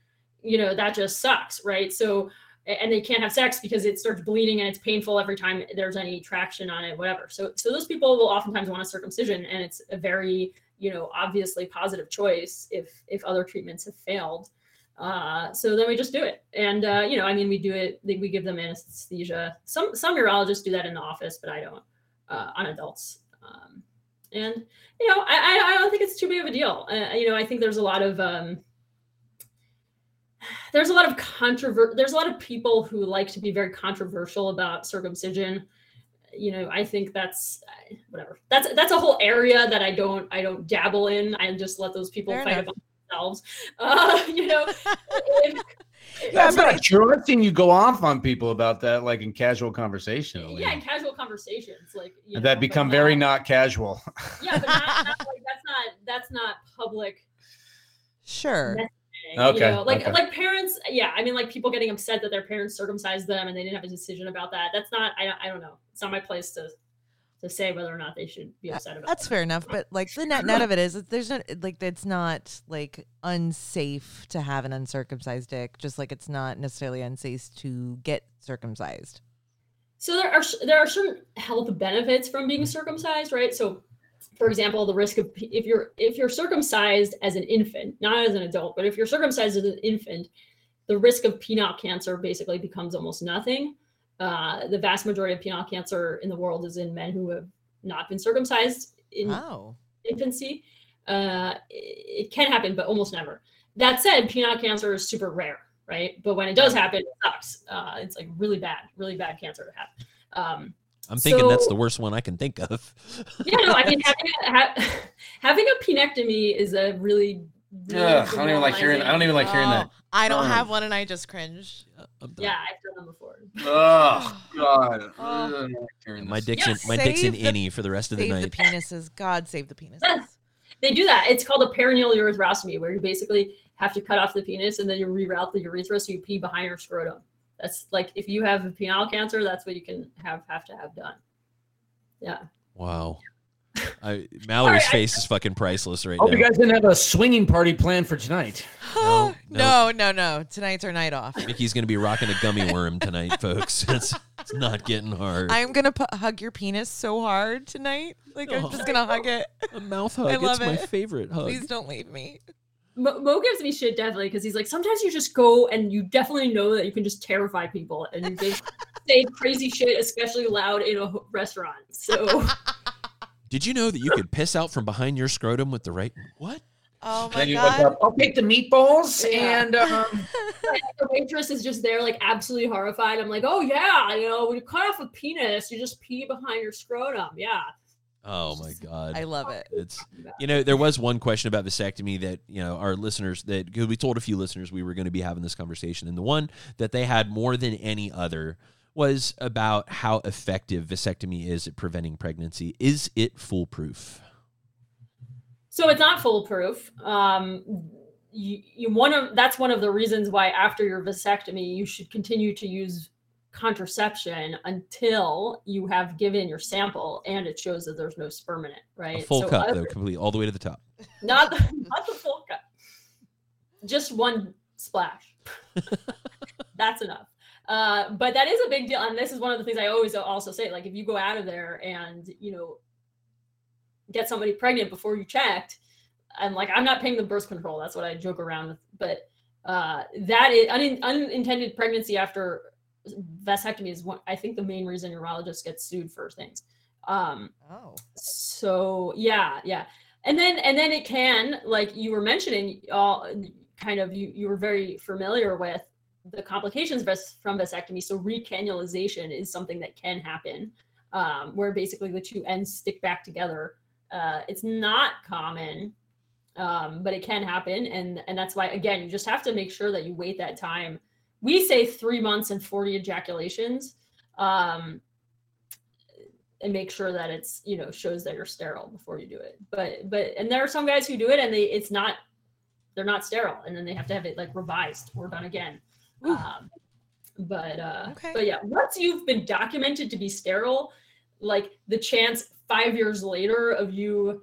D: you know that just sucks right? So and they can't have sex because it starts bleeding and it's painful every time there's any traction on it whatever. So so those people will oftentimes want a circumcision and it's a very you know obviously positive choice if if other treatments have failed. Uh, so then we just do it. And uh, you know i mean we do it we give them anesthesia. Some some urologists do that in the office but i don't uh, on adults. Um, and you know I, I don't think it's too big of a deal. Uh, you know i think there's a lot of um, there's a lot of controvert there's a lot of people who like to be very controversial about circumcision. You know i think that's uh, whatever. That's that's a whole area that i don't i don't dabble in. I just let those people
E: Fair
D: fight
E: enough.
D: about themselves. Uh you know if-
C: That's
E: but
C: not true. I've seen you go off on people about that, like in casual conversation. Elaine.
D: yeah in casual conversations like you know,
C: that
D: but
C: become very
D: not-
C: not casual.
D: yeah but not, not like that's not that's not public
E: Sure.
D: thing,
C: Okay,
D: You know, like
C: okay.
D: like parents, yeah. I mean, like people getting upset that their parents circumcised them and they didn't have a decision about that. That's not. I don't. I don't know. It's not my place to to say whether or not they should be uh, upset about.
E: That's
D: that.
E: fair enough, but like the net net of it is, there's not like it's not like unsafe to have an uncircumcised dick, just like it's not necessarily unsafe to get circumcised.
D: So there are there are certain health benefits from being circumcised, right? So, for example, the risk of if you're if you're circumcised as an infant, not as an adult, but if you're circumcised as an infant, the risk of penile cancer basically becomes almost nothing. Uh, the vast majority of penile cancer in the world is in men who have not been circumcised in
E: Oh,
D: infancy. Uh, it, it can happen, but almost never. That said, penile cancer is super rare, right? But when it does happen, it sucks. Uh, it's like really bad, really bad cancer to have. Um,
B: I'm thinking that's the worst one I can think of.
D: yeah, no, I mean, having a, ha- having a penectomy is a really, really
C: Ugh, I don't even like hearing. I don't even like hearing that.
E: Oh, I don't
C: Um,
E: have one, and I just cringe.
B: I'm done.
D: Yeah, I've done them before.
C: Oh God.
E: Oh.
C: Ugh, I don't like hearing
B: My
C: this.
B: dick's
D: Yeah,
B: in, my dick's in
E: save the-
B: for the rest of the
E: Save the
B: night.
E: penises. God save the penises.
D: They do that. It's called a perineal urethrostomy, where you basically have to cut off the penis and then you reroute the urethra so you pee behind your scrotum. That's like if you have a penile cancer, that's what you can have have to have done. Yeah.
B: Wow. I, Mallory's
D: Sorry, I-
B: face is fucking priceless right
C: Hope
B: now.
C: you guys didn't have a swinging party planned for tonight.
B: No,
E: no, no, no. Tonight's our night off.
B: Mickey's gonna be rocking a gummy worm tonight, folks. It's, it's not getting hard.
E: I'm gonna pu- hug your penis so hard tonight. Like I'm
B: Oh.
E: just gonna hug it.
B: a mouth
E: I
B: hug.
E: love
B: it's my favorite hug.
E: Please don't leave me.
D: Mo, Mo gives me shit definitely because he's like sometimes you just go and you definitely know that you can just terrify people and you just say crazy shit, especially loud in a restaurant. So
B: Did you know that you could piss out from behind your scrotum with the right? What?
E: Oh my
C: Then you look
E: god.
C: up, I'll take the meatballs
D: Yeah.
C: and um,
D: the waitress is just there, like absolutely horrified. I'm like, oh yeah, you know, when you cut off a penis, you just pee behind your scrotum. Yeah.
B: Oh my god.
E: I love it.
B: It's you know there was one question about vasectomy that you know our listeners that because we told a few listeners we were going to be having this conversation and the one that they had more than any other was about how effective vasectomy is at preventing pregnancy. Is it foolproof?
D: So it's not foolproof. Um, you, you one of that's one of the reasons why after your vasectomy you should continue to use contraception until you have given your sample and it shows that there's no sperm in it. Right.
B: A full
D: So
B: cup
D: other-
B: though, complete all the way to the top.
D: not the, not the full cup just one splash that's enough uh, but that is a big deal and this is one of the things i always also say like if you go out of there and you know get somebody pregnant before you checked and like i'm not paying the birth control that's what i joke around with but uh, that is un- unintended pregnancy after vasectomy is one i think the main reason urologists get sued for things um,
E: Oh.
D: so yeah yeah and then and then it can like you were mentioning all kind of you you were very familiar with the complications from vasectomy. So recanalization is something that can happen um, where basically the two ends stick back together. Uh, it's not common um, but it can happen. And and that's why again you just have to make sure that you wait that time. We say three months and 40 ejaculations um, and make sure that it's you know shows that you're sterile before you do it. But but and there are some guys who do it and they it's not they're not sterile. And then they have to have it like revised or done again. Um, but uh
E: Okay.
D: but yeah once you've been documented to be sterile like the chance five years later of you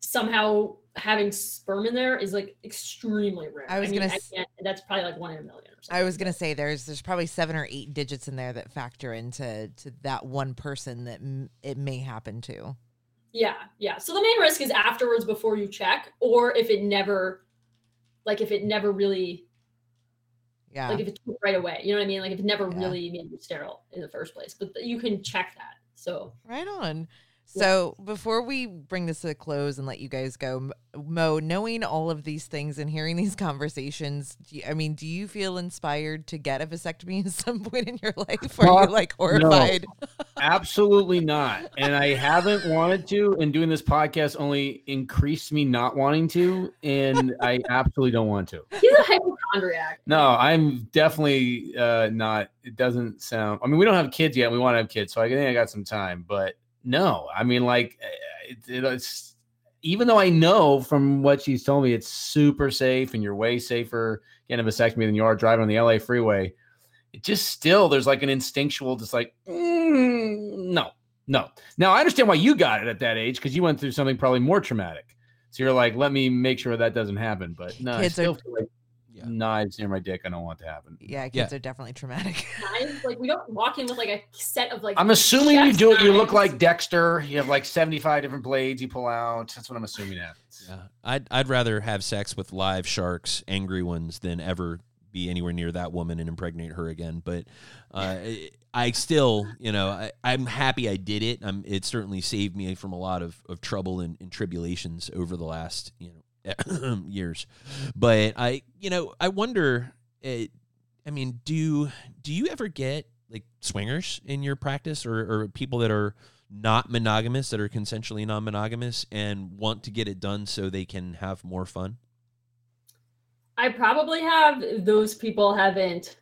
D: somehow having sperm in there is like extremely rare
E: I was
D: mean,
E: gonna
D: that's probably like one in a million or something
E: I was gonna say there's there's probably seven or eight digits in there that factor into to that one person that m- it may happen to.
D: Yeah, yeah. So the main risk is afterwards before you check, or if it never, like if it never really,
E: Yeah.
D: like if it took right away. You know what I mean? Like if it never
E: Yeah.
D: really made you sterile in the first place. But you can check that. So
E: Right on.
D: Yeah.
E: So before we bring this to a close and let you guys go, Mo, knowing all of these things and hearing these conversations, do you, I mean, do you feel inspired to get a vasectomy at some point in your life? Or are you uh, like horrified?
C: absolutely not. And I haven't wanted to. And doing this podcast only increased me not wanting to. And I absolutely don't want to.
D: he's a hypochondriac.
C: No, I'm definitely uh, not. It doesn't sound. I mean, we don't have kids yet. We want to have kids, so I think I got some time. But no, I mean, like, eh, it, it- it's even though I know from what she's told me, it's super safe and you're way safer getting a vasectomy than you are driving on the LA freeway. It just still there's like an instinctual, just like mm, no, no. Now I understand why you got it at that age because you went through something probably more traumatic. So you're like, let me make sure that doesn't happen. But no, I
E: Kids are-
C: feel like
B: Yeah.
C: knives near my dick. I don't want to happen.
E: Yeah, kids are definitely traumatic.
D: Knives, like we don't walk in with like a set of like.
C: I'm assuming you do it. You look like Dexter. You have like 75 different blades you pull out. That's what I'm assuming happens.
B: Yeah, I'd I'd rather have sex with live sharks, angry ones, than ever be anywhere near that woman and impregnate her again. But uh, I- I still, you know, I, I'm happy I did it. Um, it certainly saved me from a lot of, of trouble and, and tribulations over the last, you know, years. But I, you know, I wonder. It, I mean, do do you ever get like swingers in your practice, or, or people that are not monogamous, that are consensually non-monogamous, and want to get it done so they can have more fun?
D: I probably have. Those people haven't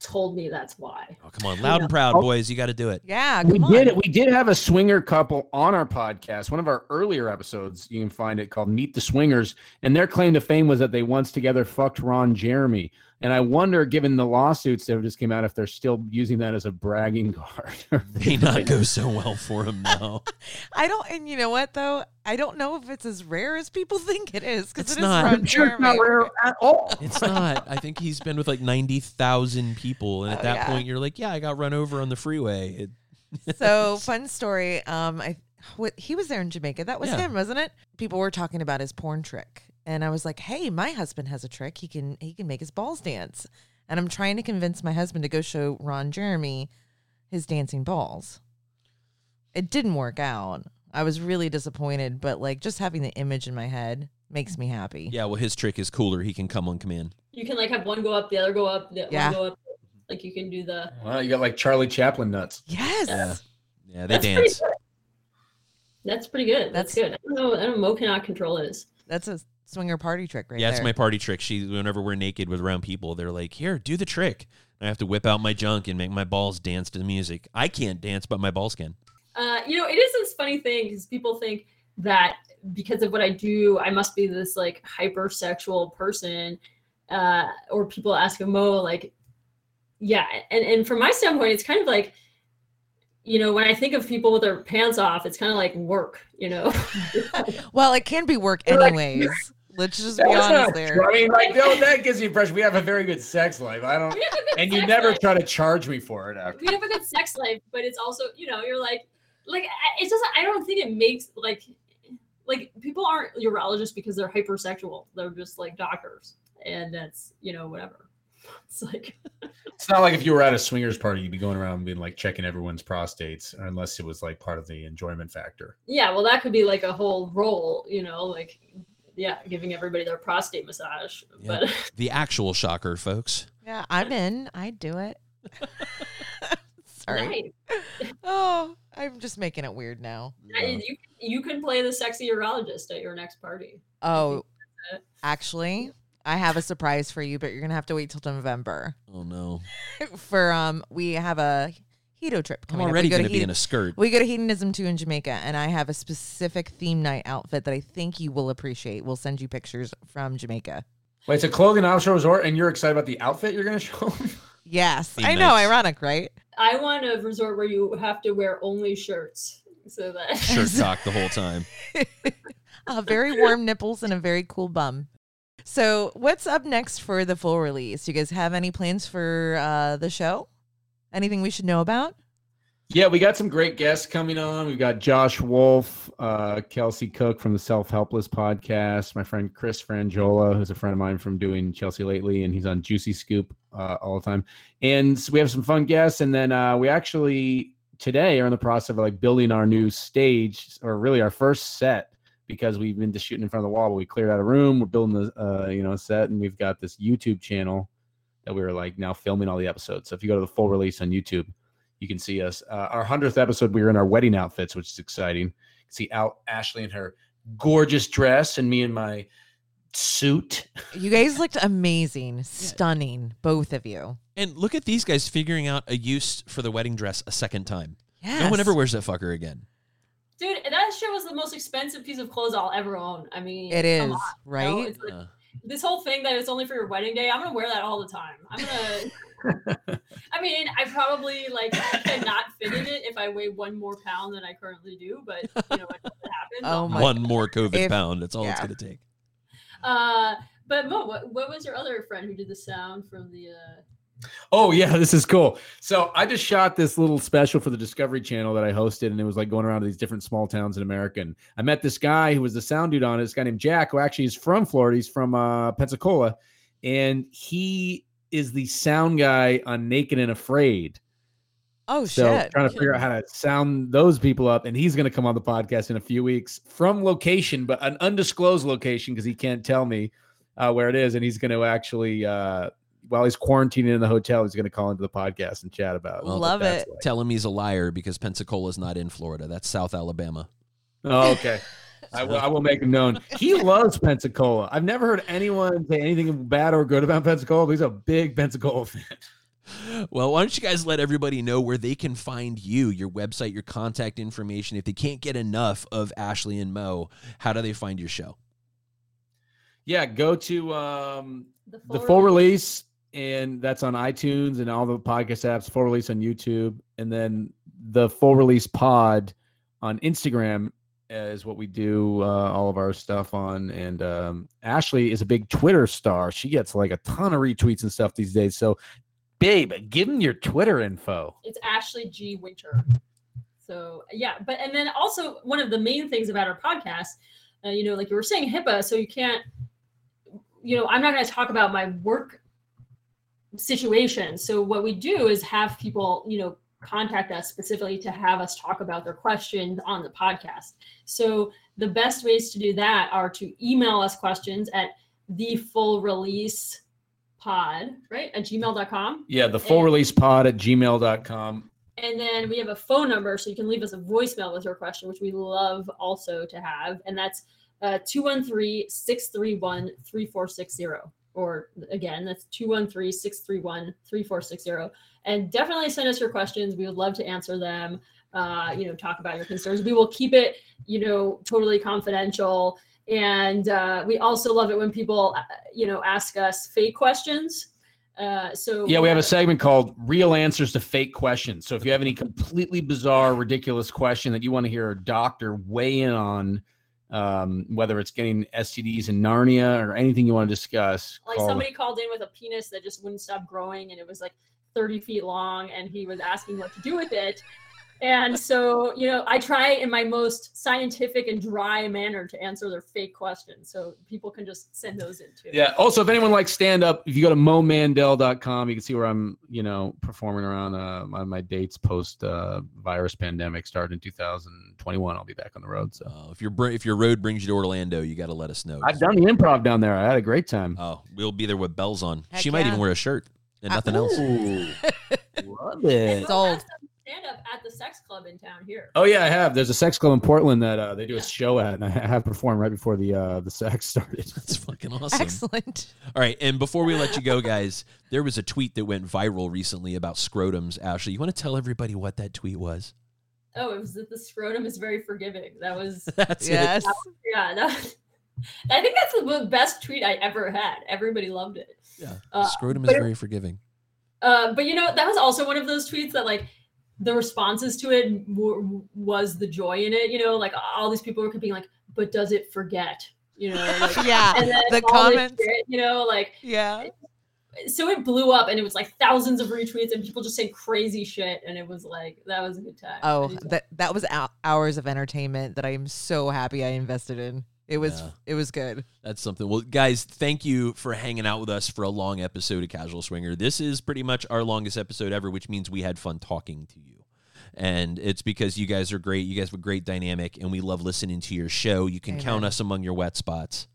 D: told me that's why.
B: Oh, come on, loud and proud,
C: Oh.
B: boys! You got to do it.
E: yeah,
C: We
E: on.
C: did it. We did have a swinger couple on our podcast. One of our earlier episodes, you can find it called "Meet the Swingers," and their claim to fame was that they once together fucked Ron Jeremy. And I wonder, given the lawsuits that just came out, if they're still using that as a bragging card.
B: May not go so well for him now.
A: I don't, and you know what though? I don't know if it's as rare as people think it is because
B: It's
A: it is
B: not.
A: Ron
C: I'm sure it's not rare at all.
B: It's not. I think he's been with like 90,000 people. And at
A: Oh,
B: that
A: yeah.
B: point, you're like, yeah, I got run over on the freeway. It,
A: so fun story. Um, I what he was there in Jamaica. That was
B: Yeah.
A: him, wasn't it? People were talking about his porn trick, and I was like, "Hey, my husband has a trick. He can he can make his balls dance." And I'm trying to convince my husband to go show Ron Jeremy his dancing balls. It didn't work out. I was really disappointed, but like just having the image in my head makes me happy.
B: yeah, well, his trick is cooler. He can come on command.
D: You can like have one go up, the other go up, the
A: Yeah.
D: one go up. Like you can do the.
C: Well, you got like Charlie Chaplin nuts.
A: Yes.
B: Yeah. Yeah, they
D: That's
B: dance.
D: good. That's pretty good. That's, good. I don't know. I don't know. Mo cannot control his.
A: That's a swinger party trick right
B: yeah,
A: there.
B: it's my party trick. She, whenever we're naked with around people, they're like, "Here, do the trick." I have to whip out my junk and make my balls dance to the music. I can't dance, but my balls can.
D: Uh, you know, it is this funny thing because people think that because of what I do, I must be this like hypersexual person. Uh, or people ask Mo, like, yeah. And, and from my standpoint, it's kind of like, you know, when I think of people with their pants off, it's kind of like work, you know?
A: Well, it can be work anyways. Let's just be honest
C: not
A: there.
C: I mean, like, no, that gives you impression we have a very good sex life. I don't,
D: We have a good
C: and you never
D: life.
C: try to charge me for it. After.
D: we have a good sex life, but it's also, you know, you're like, like I- it's just I don't think it makes like like people aren't urologists because they're hypersexual. They're just like doctors, and that's you know whatever. It's like
F: It's not like if you were at a swingers party, you'd be going around being like checking everyone's prostates, unless it was like part of the enjoyment factor.
D: yeah, well that could be like a whole role, you know, like yeah, giving everybody their prostate massage.
B: Yeah.
D: But
B: The actual shocker, folks.
A: Yeah, I'm in. I'd do it. Sorry.
D: nice.
A: Oh, I'm just making it weird now.
D: I- you you can play the sexy urologist at your next party.
A: Oh, actually, I have a surprise for you, but you're gonna have to wait till November.
B: Oh no!
A: for um, we have a Hedo trip
B: I'm already
A: go
B: going to be in a skirt.
A: We go to Hedonism 2 in Jamaica, and I have a specific theme night outfit that I think you will appreciate. We'll send you pictures from Jamaica.
F: Wait, it's a clothing offshore resort, and you're excited about the outfit you're going to show?
A: Yes,
B: Theme
A: I know.
B: nights.
A: Ironic, right?
D: I want a resort where you have to wear only shirts, so that
B: Shirt cock the whole time.
A: uh, very warm nipples and a very cool bum. So, what's up next for the full release? You guys have any plans for uh, the show? Anything we should know about?
C: Yeah, we got some great guests coming on. We've got Josh Wolf, uh, Kelsey Cook from the Self Helpless podcast, my friend Chris Franjola, who's a friend of mine from doing Chelsea lately, and he's on Juicy Scoop uh, all the time. And so we have some fun guests, and then uh, we actually today are in the process of like building our new stage, or really our first set, because we've been just shooting in front of the wall. But we cleared out a room, we're building the uh, you know set, and we've got this YouTube channel that we were like now filming all the episodes. So if you go to the full release on YouTube you can see us. Uh, our hundredth episode, we were in our wedding outfits, which is exciting. You can see out Ashley in her gorgeous dress, and me in my suit.
A: You guys looked amazing, stunning, both of you.
B: And look at these guys figuring out a use for the wedding dress a second time.
A: Yes.
B: No one ever wears that fucker again.
D: dude, that shit was the most expensive piece of clothes I'll ever own. I mean,
A: it is,
D: come
A: is,
D: you know?
A: right?
D: Like- this whole thing that it's only for your wedding day, I'm gonna wear that all the time. I'm gonna. I mean, I probably like cannot fit in it if I weigh one more pound than I currently do, but you know, it happens.
A: Oh
D: I'll-
A: my-
B: one more COVID
A: If-
B: pound. That's all it's going to take.
D: Uh, but Mo, what, what was your other friend who did the sound from the? uh
C: Oh yeah, this is cool. So I just shot this little special for the Discovery Channel that I hosted, and it was like going around to these different small towns in America. And I met this guy who was the sound dude on it. This guy named Jack, who actually is from Florida. He's from uh, Pensacola, and he is the sound guy on Naked and Afraid.
A: Oh
C: So
A: shit!
C: trying to figure out how to sound those people up, and he's going to come on the podcast in a few weeks from location, but an undisclosed location because he can't tell me uh, where it is, and he's going to actually, uh, while he's quarantining in the hotel, he's going to call into the podcast and chat about. what
A: Love it.
C: like.
B: Tell him he's a liar because Pensacola's not in Florida. That's South Alabama.
C: Oh, okay. I will, I will make him known. He loves Pensacola. I've never heard anyone say anything bad or good about Pensacola, but he's a big Pensacola fan.
B: Well, why don't you guys let everybody know where they can find you, your website, your contact information. If they can't get enough of Ashley and Mo, how do they find your show?
C: Yeah, go to um,
D: the
C: the full release and that's on iTunes and all the podcast apps. Full release on YouTube, and then the full release pod on Instagram is what we do uh, all of our stuff on. And um, Ashley is a big Twitter star. She gets like a ton of retweets and stuff these days. So, babe, give them your Twitter info.
D: It's Ashley G Winter. So yeah, but and then also one of the main things about our podcast, uh, you know, like you were saying HIPAA, so you can't, you know, I'm not going to talk about my work situation. So what we do is have people, you know, contact us specifically to have us talk about their questions on the podcast. So the best ways to do that are to email us questions at the full release pod, right? At gmail.com.
C: Yeah, the full release pod at gmail.com.
D: And then we have a phone number so you can leave us a voicemail with your question, which we love also to have. And that's uh, 213 631 3460. Or again, that's 213 631 3460. And definitely send us your questions. We would love to answer them. Uh, you know, talk about your concerns. We will keep it, you know, totally confidential. And uh, we also love it when people, uh, you know, ask us fake questions. Uh, so
C: Yeah, we have a segment called Real Answers to Fake Questions. So if you have any completely bizarre, ridiculous question that you want to hear a doctor weigh in on, um, whether it's getting STDs in Narnia or anything you want to discuss,
D: like
C: call-
D: somebody called in with a penis that just wouldn't stop growing and it was like 30 feet long and he was asking what to do with it and so you know i try in my most scientific and dry manner to answer their fake questions so people can just send those in too
C: Yeah. Also, if anyone likes stand up, if you go to momandel.com, you can see where I'm, you know, performing around uh, on my dates post uh, virus pandemic started in 2021. I'll be back on the road. So
B: Uh, if your br- if your road brings you to Orlando, you got to let us know.
C: I've done the improv down there. I had a great time.
B: Oh, we'll be there with bells on.
A: Heck
B: she might even wear a shirt and nothing else.
C: Ooh, love it.
D: we'll have
A: Sold.
D: some stand-up at the sex club in town here
C: Oh yeah, I have. There's a sex club in Portland that uh, they do a show at, and I have performed right before the uh, the sex started.
B: That's fucking awesome.
A: Excellent.
B: All right, and before we let you go, guys, there was a tweet that went viral recently about scrotums. Ashley, you want to tell everybody what that tweet was?
D: oh it was that the scrotum is very forgiving that was
B: That's
A: Yes.
D: yeah that was, i think that's the best tweet i ever had everybody loved it
B: it. Yeah,
D: Uh,
B: scrotum is
D: but-
B: very forgiving.
D: Uh, but you know, that was also one of those tweets that like the responses to it w- was the joy in it. You know, like all these people were being like, "But does it forget?" You know, like,
A: yeah.
D: and then
A: The comments.
D: shit, you know, like
A: Yeah.
D: so it blew up and it was like thousands of retweets and people just saying crazy shit and it was like that was a good time.
A: Oh, that that was hours of entertainment that I am so happy I invested in. It was
B: Yeah.
A: it was good.
B: That's something. Well, guys, thank you for hanging out with us for a long episode of Casual Swinger. This is pretty much our longest episode ever, which means we had fun talking to you. And it's because you guys are great. You guys have a great dynamic, and we love listening to your show. You can count us among your wet spots.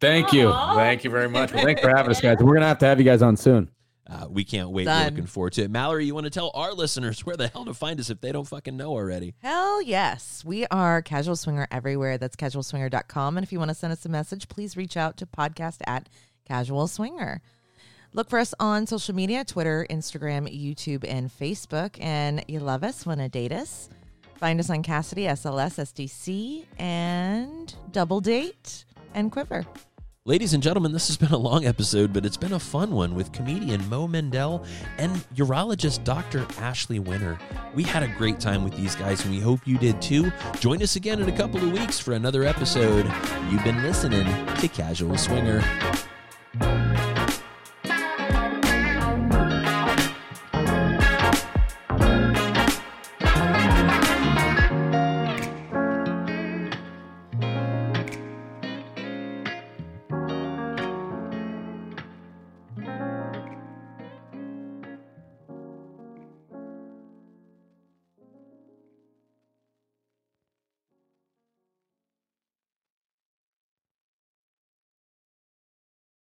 C: Thank you, thank you very much. Well, thanks for having us, guys. We're gonna have to have you guys on soon.
B: Uh, we can't wait. We're looking forward to it. Mallory, you want to tell our listeners where the hell to find us if they don't fucking know already?
A: Hell yes. We are Casual Swinger everywhere. That's casualswinger.com. And if you want to send us a message, please reach out to podcast at Casual Swinger. Look for us on social media Twitter, Instagram, YouTube, and Facebook. And you love us, want to date us. Find us on Kasidie, SLS, SDC, and Double Date and Quiver.
B: Ladies and gentlemen, this has been a long episode, but it's been a fun one with comedian Mo Mandel and urologist Dr. Ashley Winter. We had a great time with these guys, and we hope you did too. Join us again in a couple of weeks for another episode. You've been listening to Casual Swinger.